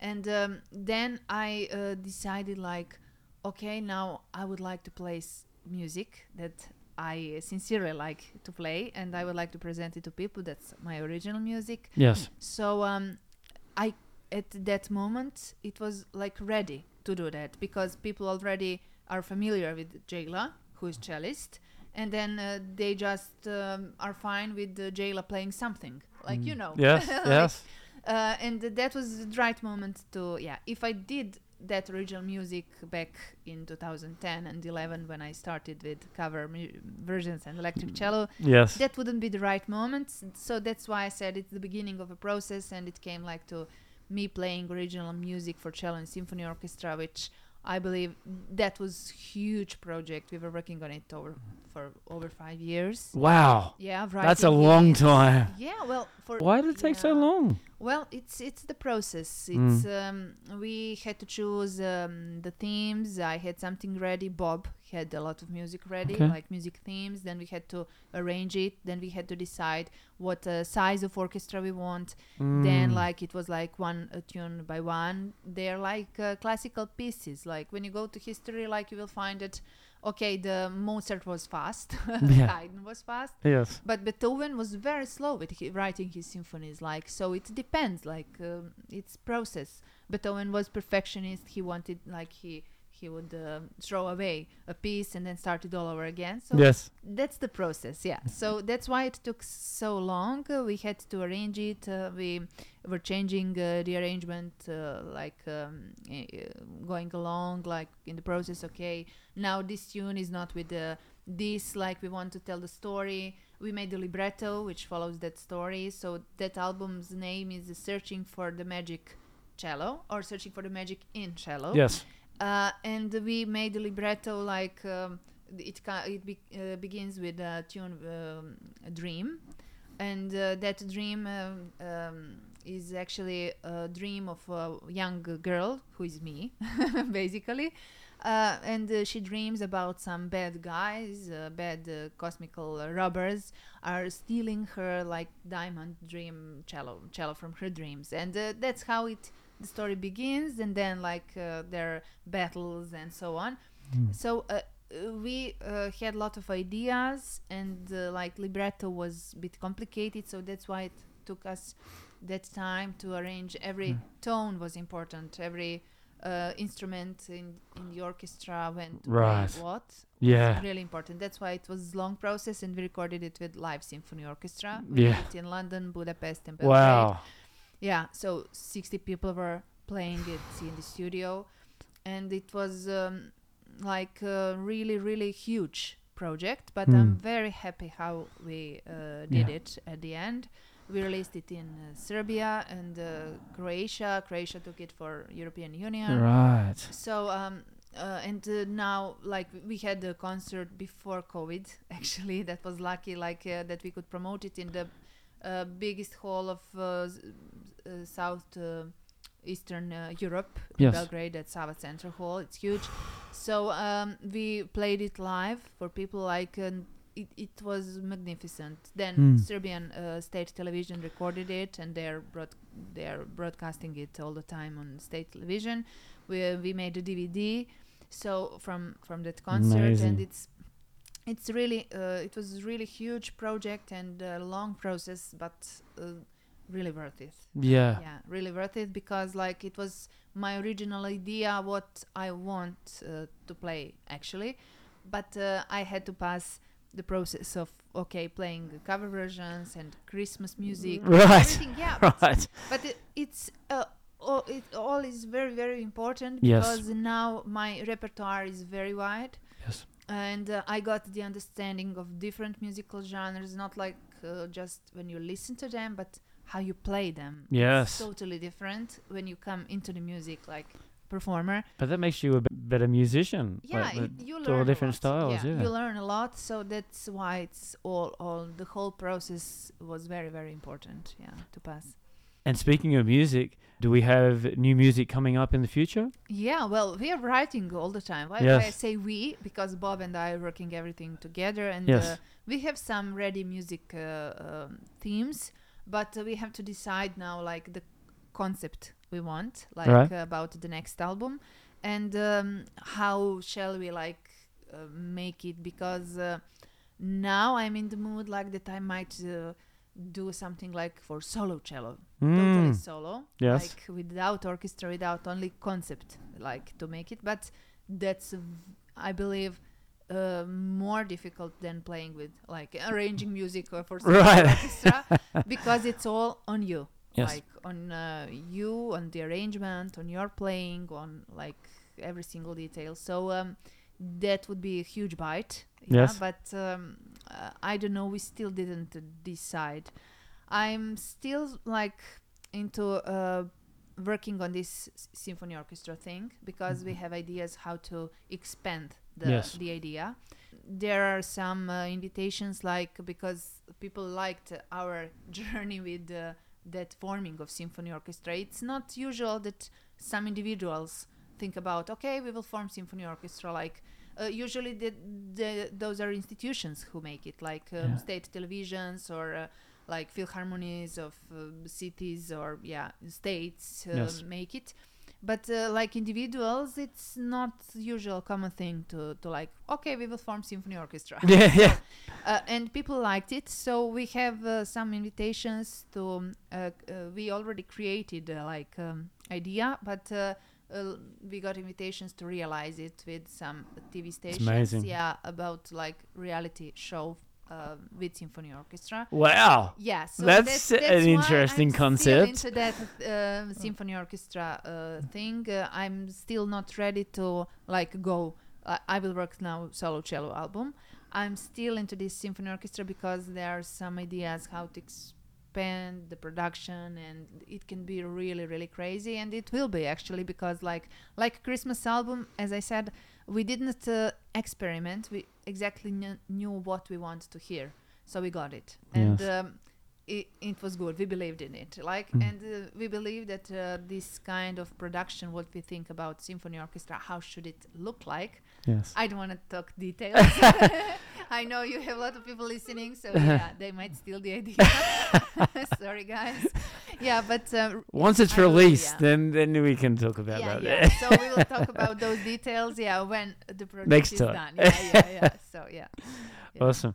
And um, then I uh, decided like, okay, now I would like to play s- music that I sincerely like to play, and I would like to present it to people. That's my original music. Yes. So um, I at that moment it was like ready to do that because people already are familiar with Jela, who is cellist, and then uh, they just um, are fine with uh, Jela playing something like you Mm. know. Yes. <laughs> Like, yes. Uh, and that was the right moment to yeah. If I did that original music back in 2010 and 11 when I started with cover mu- versions and electric cello, Yes. that wouldn't be the right moment. So that's why I said it's the beginning of a process, and it came like to me playing original music for cello and symphony orchestra, which I believe that was huge project. We were working on it over for over five years. Wow. Yeah, That's a long time. Yeah, well, for Why did it take so long? Well, it's it's the process. Mm. It's um, we had to choose um, the themes. I had something ready. Bob had a lot of music ready, Okay. like music themes. Then we had to arrange it. Then we had to decide what uh, size of orchestra we want. Then Mm. like it was like one uh, tune by one. They're like uh, classical pieces. Like when you go to history, like you will find it. Okay, the Mozart was fast. <laughs> <laughs> Yeah. Haydn was fast. Yes. But Beethoven was very slow with hi- writing his symphonies. Like so, it depends. Like um, it's process. Beethoven was perfectionist. He wanted like he he would uh, throw away a piece and then start it all over again. So yes. that's the process yeah so that's why it took so long uh, we had to arrange it uh, we were changing uh, the arrangement uh, like um, eh, uh, going along like in the process okay now this tune is not with the this like we want to tell the story. We made the libretto which follows that story. So that album's name is searching for the magic cello or searching for the magic in cello. Yes. uh, and we made the libretto like um, it ca- it be- uh, begins with a tune um, a dream. And uh, that dream um, um, is actually a dream of a young girl who is me <laughs> basically uh, and uh, she dreams about some bad guys uh, bad uh, cosmical uh, robbers are stealing her like diamond dream cello cello from her dreams. And uh, that's how it the story begins and then like uh, their battles and so on. So uh, uh, we uh, had a lot of ideas and uh, like libretto was a bit complicated so that's why it took us that time to arrange. Every tone was important. Every uh, instrument in, in the orchestra went to play Right. what Yeah. really important that's why it was long process and we recorded it with live symphony orchestra we Yeah. did it in london budapest and Belgrade Wow. yeah so 60 people were playing it in the studio and it was um, like a really really huge project but i'm Hmm. very happy how we uh, did Yeah. it at the end we released it in uh, serbia and uh, croatia. Croatia took it for european union. Right. so um uh, and uh, now like we had a concert before covid <laughs> actually. That was lucky like uh, that we could promote it in the uh, biggest hall of uh, uh, south eastern uh, europe. Yes. belgrade at sava center hall. It's huge. So um, we played it live for people like it, it was magnificent then Hmm. serbian uh, state television recorded it and they're broad- they're broadcasting it all the time on state television we, we made a dvd so from from that concert Amazing. and it's it's really uh, it was really huge project and a long process but uh, really worth it Yeah. yeah really worth it because like it was my original idea what i want uh, to play actually but uh, i had to pass the process of okay playing cover versions and christmas music <laughs> Right. yeah but, <laughs> Right. but it, it's uh, all, it all is very very important Yes. because now my repertoire is very wide Yes. and uh, i got the understanding of different musical genres not like uh, just when you listen to them but how you play them Yes. it's totally different when you come into the music like performer But that makes you a b- better musician. yeah like, it, you all learn a different lot. styles, yeah. you learn a lot so that's why it's all all the whole process was very very important yeah to pass And speaking of music, do we have new music coming up in the future? Yeah, well, we are writing all the time. Why, Yes. why I say we? Because Bob and I are working everything together, and Yes. uh, we have some ready music uh, um, themes, but uh, we have to decide now, like the concept we want, like Right. about the next album, and um, how shall we like uh, make it? Because uh, now I'm in the mood like that I might. Uh, do something like for solo cello totally Mm. solo Yes. like without orchestra without only concept like to make it but that's i believe uh, more difficult than playing with like arranging music or for <laughs> Right. orchestra <laughs> because it's all on you Yes. like on uh, you on the arrangement on your playing on like every single detail so um, that would be a huge bite yeah Yes. but um, uh, i don't know we still didn't uh, decide i'm still like into uh, working on this symphony orchestra thing because we have ideas how to expand the, Yes. the idea there are some uh, invitations like because people liked our <laughs> journey with uh, that forming of symphony orchestra it's not usual that some individuals think about okay we will form symphony orchestra like uh, usually the, the those are institutions who make it like um, Yeah. state televisions or uh, like philharmonies of uh, cities or yeah states uh, Yes. make it but uh, like individuals it's not usual common thing to, to like okay we will form symphony orchestra <laughs> yeah, yeah. <laughs> uh, and people liked it so we have uh, some invitations to um, uh, uh, we already created uh, like um, idea but uh, uh, we got invitations to realize it with some TV stations. amazing. Yeah, about like reality show uh, with symphony orchestra. Wow. Yeah, so That's that's, an that's why interesting I'm concept. Still into that uh, symphony orchestra uh, thing. Uh, I'm still not ready to like go. I I will work now solo cello album. I'm still into this symphony orchestra because there are some ideas how to expand the production, and it can be really really crazy, and it will be actually because like like Christmas album, as I said, we didn't uh, experiment. We exactly kn- knew what we wanted to hear, so we got it, and. Yes. Um, it, it was good. We believed in it. Like, Mm. and uh, we believe that uh, this kind of production, what we think about symphony orchestra, how should it look like? Yes. I don't want to talk details. <laughs> <laughs> I know you have a lot of people listening, so yeah, <laughs> they might steal the idea. Sorry, guys. Yeah, but uh, Once it's I will, released, yeah. then then we can talk about yeah, that. yeah. so we will talk about those details. Yeah, when the project Next is time. done. Yeah, yeah, yeah. So yeah. yeah. Awesome.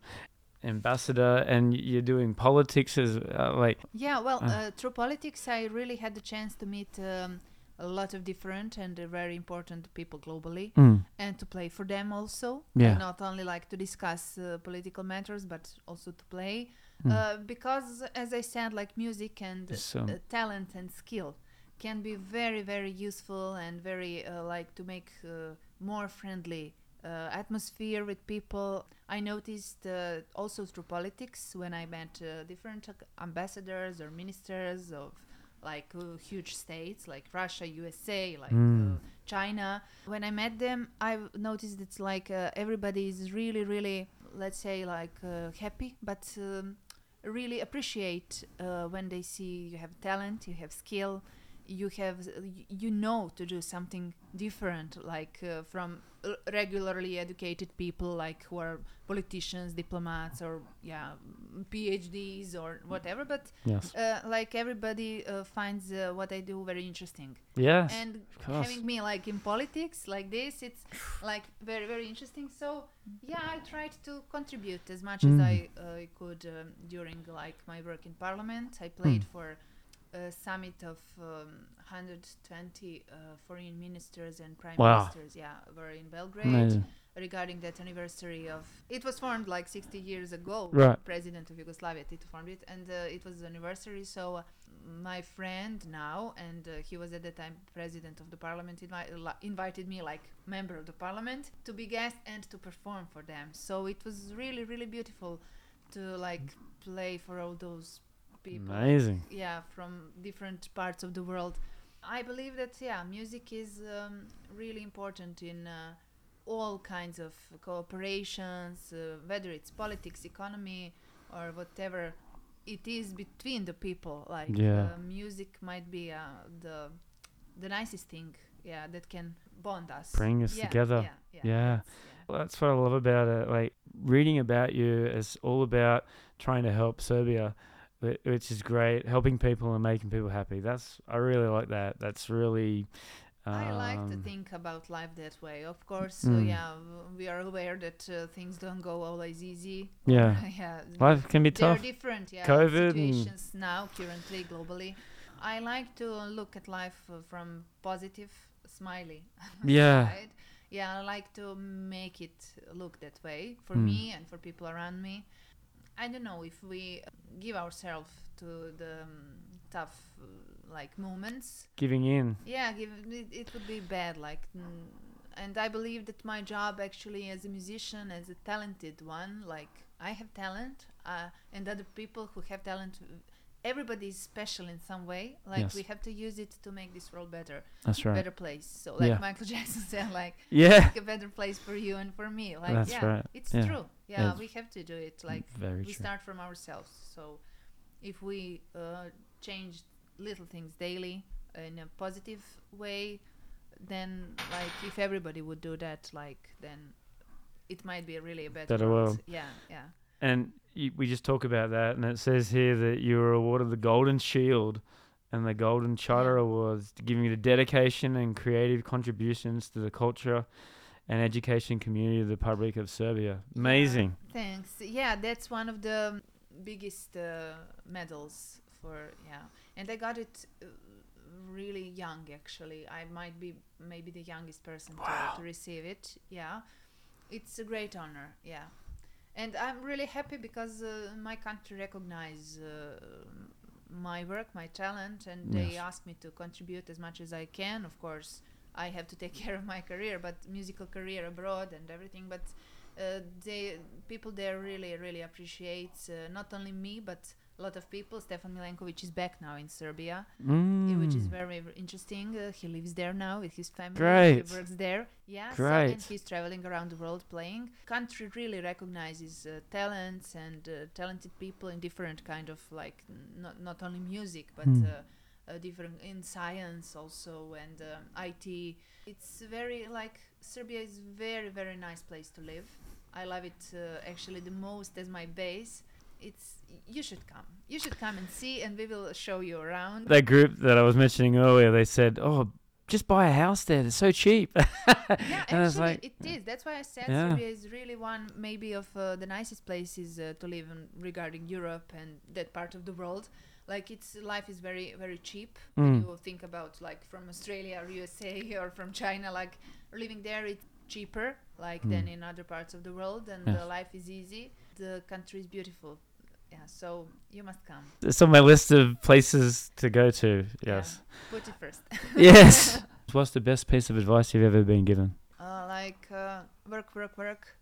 Ambassador, and you're doing politics as uh, like Yeah, well, Ah. uh, through politics, I really had the chance to meet um, a lot of different and very important people globally, mm, and to play for them also. Yeah. Not only like to discuss uh, political matters, but also to play. Mm. Uh, because, as I said, like music and so- uh, talent and skill can be very, very useful and very uh, like to make uh, more friendly uh, atmosphere with people. I noticed uh, also through politics when I met uh, different uh, ambassadors or ministers of like uh, huge states like Russia, USA, like Mm. uh, China. When I met them, I noticed it's like uh, everybody is really, really, let's say, like uh, happy, but um, really appreciate uh, when they see you have talent, you have skill, you have, you know, to do something different, like uh, from uh, regularly educated people, like who are politicians, diplomats, or yeah, PhDs or whatever. But yes, uh, like everybody uh, finds uh, what I do very interesting yes, and having me like in politics like this it's like very very interesting so yeah i tried to contribute as much as Mm. i uh, could um, during like my work in parliament i played Mm. for summit of um, 120 uh, foreign ministers and prime Wow. ministers yeah were in belgrade Amazing. regarding that anniversary of it was formed like 60 years ago Right. president of yugoslavia tito formed it and uh, it was the anniversary so uh, my friend now and uh, he was at the time president of the parliament invi- invited me like member of the parliament to be guest and to perform for them so it was really really beautiful to like play for all those people Amazing. yeah from different parts of the world i believe that yeah music is um, really important in uh, all kinds of cooperations uh, whether it's politics economy or whatever it is between the people like Yeah. uh, music might be uh, the the nicest thing yeah that can bond us Bring us Yeah, together. yeah, yeah, Well, that's what I love about it. Like reading about you is all about trying to help Serbia, which is great. Helping people and making people happy. That's I really like that. That's really. Um, I like to think about life that way. Of course, uh, Mm. yeah, we are aware that uh, things don't go always easy. Yeah. <laughs> yeah, Life can be there are tough. different yeah, COVID situations now, currently, globally. I like to look at life uh, from positive, smiley <laughs> Yeah. side. Yeah, I like to make it look that way for Mm. me and for people around me. I don't know if we give ourselves to the um, tough uh, like moments Giving in. yeah give it, it would be bad like mm, and i believe that my job actually as a musician as a talented one like i have talent uh, and other people who have talent everybody is special in some way like Yes. we have to use it to make this world better That's right. better place so like Yeah. michael <laughs> jackson said like Yeah. a better place for you and for me like That's yeah right. it's Yeah. true yeah It's we have to do it like Very we true. start from ourselves so if we uh, change little things daily in a positive way then like if everybody would do that like then it might be really a better, Better world. yeah yeah And you, we just talk about that, and it says here that you were awarded the Golden Shield and the Golden Charter Awards, giving you the dedication and creative contributions to the culture and education community of the Republic of Serbia. Amazing. thanks yeah that's one of the biggest uh, medals for yeah and i got it uh, really young actually. I might be maybe the youngest person Wow. to, to receive it. Yeah, it's a great honor. Yeah, and I'm really happy because uh, my country recognize uh, my work, my talent, and they ask me to contribute as much as I can. Of course, I have to take <laughs> care of my career, but musical career abroad and everything. But uh, they people there really really appreciate uh, not only me but a lot of people. Stefan Milenkovic is back now in Serbia, uh, which is Mm. very, very interesting. Uh, he lives there now with his family. Great. He works there. Yeah. So, and Great. he's traveling around the world playing. Country really recognizes uh, talents and uh, talented people in different kind of like n- not not only music but. Uh, uh, different in science also and um, IT. It's very like Serbia is very very nice place to live. I love it uh, actually the most as my base. It's you should come. You should come and see, and we will show you around. That group that I was mentioning earlier, they said, "Oh, just buy a house there. It's so cheap." <laughs> yeah, actually, like- it is. That's why I said Yeah. Serbia is really one, maybe of uh, the nicest places uh, to live in regarding Europe and that part of the world. Like its life is very, very cheap. When Mm. you think about like from Australia or USA <laughs> or from China, like living there, it's cheaper like than Mm. in other parts of the world, and Yes. the life is easy. The country is beautiful. Yeah, so you must come. It's on my list of places to go to. Yes. Put it first. <laughs> yes. <laughs> What's the best piece of advice you've ever been given? Uh, like uh, work, work, work.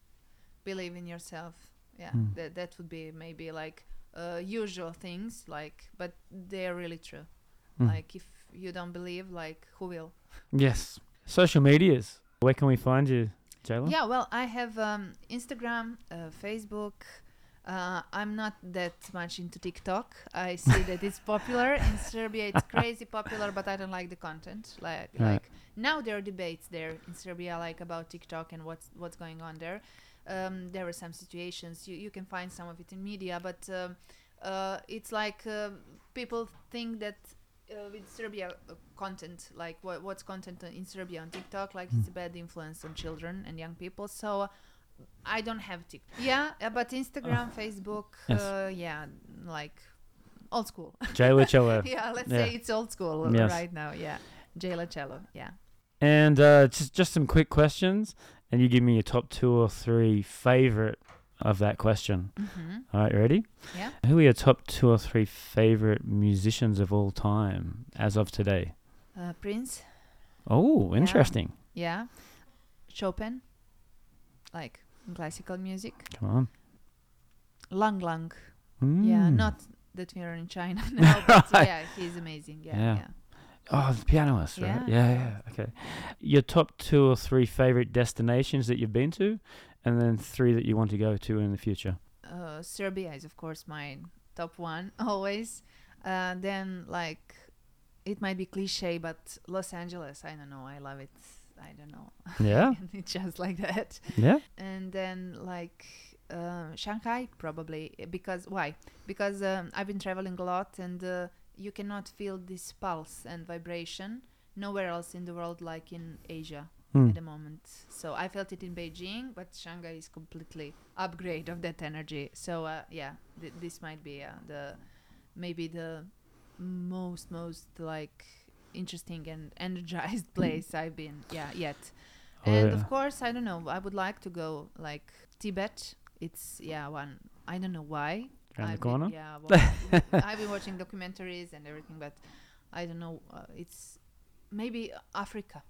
Believe in yourself. Yeah, Mm. that that would be maybe like uh, usual things, like, but they're really true. Mm. Like, if you don't believe, like, who will? Yes. Social medias. Where can we find you, Jela? Yeah, well, I have um, Instagram, uh, Facebook. Uh, I'm not that much into TikTok. I see that it's popular in Serbia. It's <laughs> crazy popular, but I don't like the content. Like, Right. like now there are debates there in Serbia, like about TikTok and what's what's going on there. Um, there are some situations you you can find some of it in media, but um, uh, it's like uh, people think that uh, with Serbia uh, content, like what what's content in Serbia on TikTok, like it's a bad influence on children and young people. So uh, I don't have TikTok. Yeah, uh, but Instagram, Facebook, Yes. uh, yeah, like old school. <laughs> Jela Cello. <laughs> yeah, let's Yeah. say it's old school Yes. right now. Yeah, Jela Cello. Yeah. And uh, just just some quick questions, and you give me your top two or three favorite of that question. Mm-hmm. All right, you ready? Yeah. Who are your top two or three favorite musicians of all time as of today? Uh, Prince. Oh, Yeah. interesting. Yeah. Chopin. Like classical music. Come on. Lang Lang. Yeah, Mm. not that we are in China <laughs> now, but <laughs> yeah, he's amazing. Yeah, Yeah. yeah. Oh, the pianist, right? Yeah. Yeah, yeah. Okay. Your top two or three favorite destinations that you've been to, and then three that you want to go to in the future. Uh, Serbia is of course my top one <laughs> always. Uh, then like, it might be cliche, but Los Angeles. I don't know. I love it. I don't know. Yeah. <laughs> it's just like that. Yeah. and then like uh, Shanghai probably eh, because why? Because um, I've been traveling a lot and uh, you cannot feel this pulse and vibration nowhere else in the world like in Asia Hmm. at the moment. So I felt it in Beijing, but Shanghai is completely upgrade of that energy. So uh, yeah, th- this might be uh, the maybe the most most like interesting and energized place I've been yeah yet. Oh, and yeah. of course, I don't know. I would like to go like Tibet. It's yeah one. I don't know why. Around the I've corner. Been, yeah, well, I've been watching documentaries and everything, but I don't know. Uh, it's maybe Africa.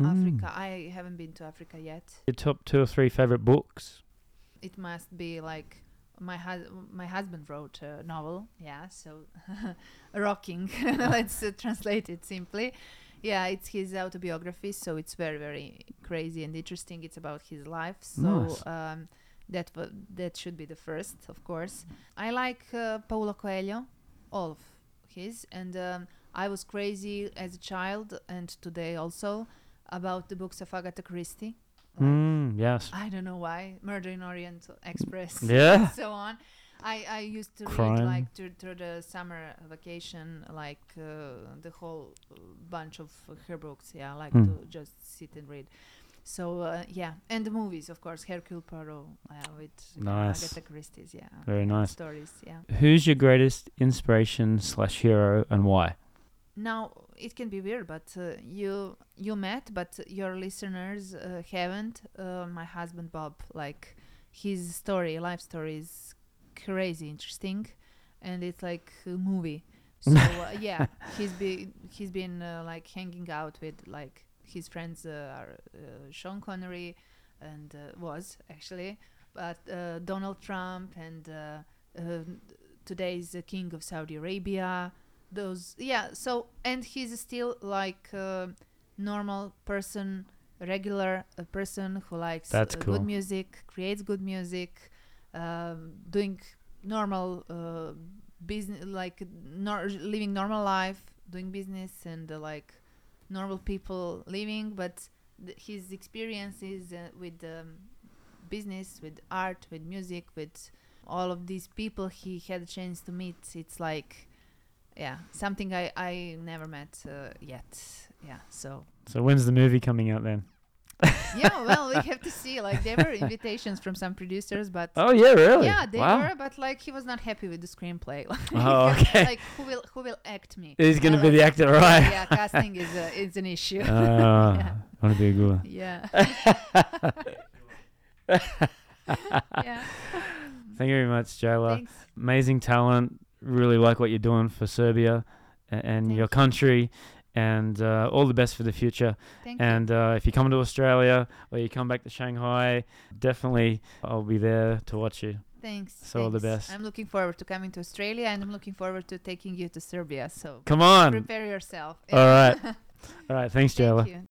Mm. Africa. I haven't been to Africa yet. Your top two or three favorite books. It must be like my hus- my husband wrote a novel. Yeah, so <laughs> rocking. <laughs> Let's uh, translate it simply. Yeah, it's his autobiography, so it's very very crazy and interesting. It's about his life. So Nice. um, that wa- that should be the first, of course. I like uh, Paulo Coelho, all of his, and um, I was crazy as a child and today also about the books of Agatha Christie. Like, Mm, yes. I don't know why. Murder in Orient Express. <laughs> Yeah. and so on. I, I used to Crime. read like through, through the summer vacation, like uh, the whole bunch of her books. Yeah, I like Hmm. to just sit and read. So uh, yeah, and the movies, of course, Hercule Poirot uh, with Nice. Agatha Christie's. Yeah, Very nice. stories. Yeah. Who's your greatest inspiration slash hero and why? now it can be weird, but uh, you you met, but your listeners uh, haven't. Uh, my husband Bob, like his story, life story is crazy interesting, and it's like a movie. So uh, <laughs> yeah, he's been he's been uh, like hanging out with like his friends uh, are uh, Sean Connery, and uh, was actually, but uh, Donald Trump and uh, uh, today's the king of Saudi Arabia. Those yeah. So and he's still like a normal person, regular uh, person who likes That's uh, cool. good music, creates good music, um, doing normal uh, business, like nor- living normal life, doing business and uh, like normal people living. But th- his experiences uh, with um, business, with art, with music, with all of these people he had a chance to meet, it's like, yeah, something I I never met uh, yet. Yeah, so So when's the movie coming out then? <laughs> yeah, well, we have to see. Like there were invitations from some producers, but Oh yeah, really? yeah, they wow. were. But like he was not happy with the screenplay. Like, <laughs> Oh, okay. like who will who will act me? He's gonna Uh, be the actor, right? Yeah, casting is a, is an issue. Oh, <laughs> Yeah. want to be a good one. yeah. yeah. Thank you very much, Jela. Thanks. Amazing talent. Really like what you're doing for Serbia and your you. country. And uh, all the best for the future. Thank you. And uh, if you come to Australia or you come back to Shanghai, definitely I'll be there to watch you. Thanks. so all the best. I'm looking forward to coming to Australia, and I'm looking forward to taking you to Serbia. So Come on. prepare yourself. All right. <laughs> All right. Thanks, Thank Jela. you. Thank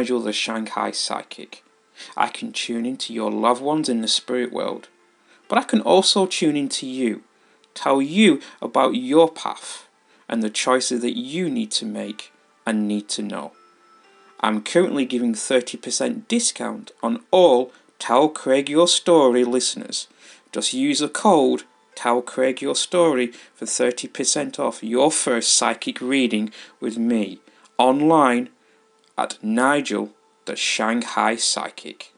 Nigel the Shanghai Psychic. I can tune into your loved ones in the spirit world, but I can also tune into you, tell you about your path and the choices that you need to make and need to know. I'm currently giving 30% discount on all Tell Craig Your Story listeners. Just use the code Tell Craig Your Story for 30% off your first psychic reading with me online at Nigel the Shanghai Psychic.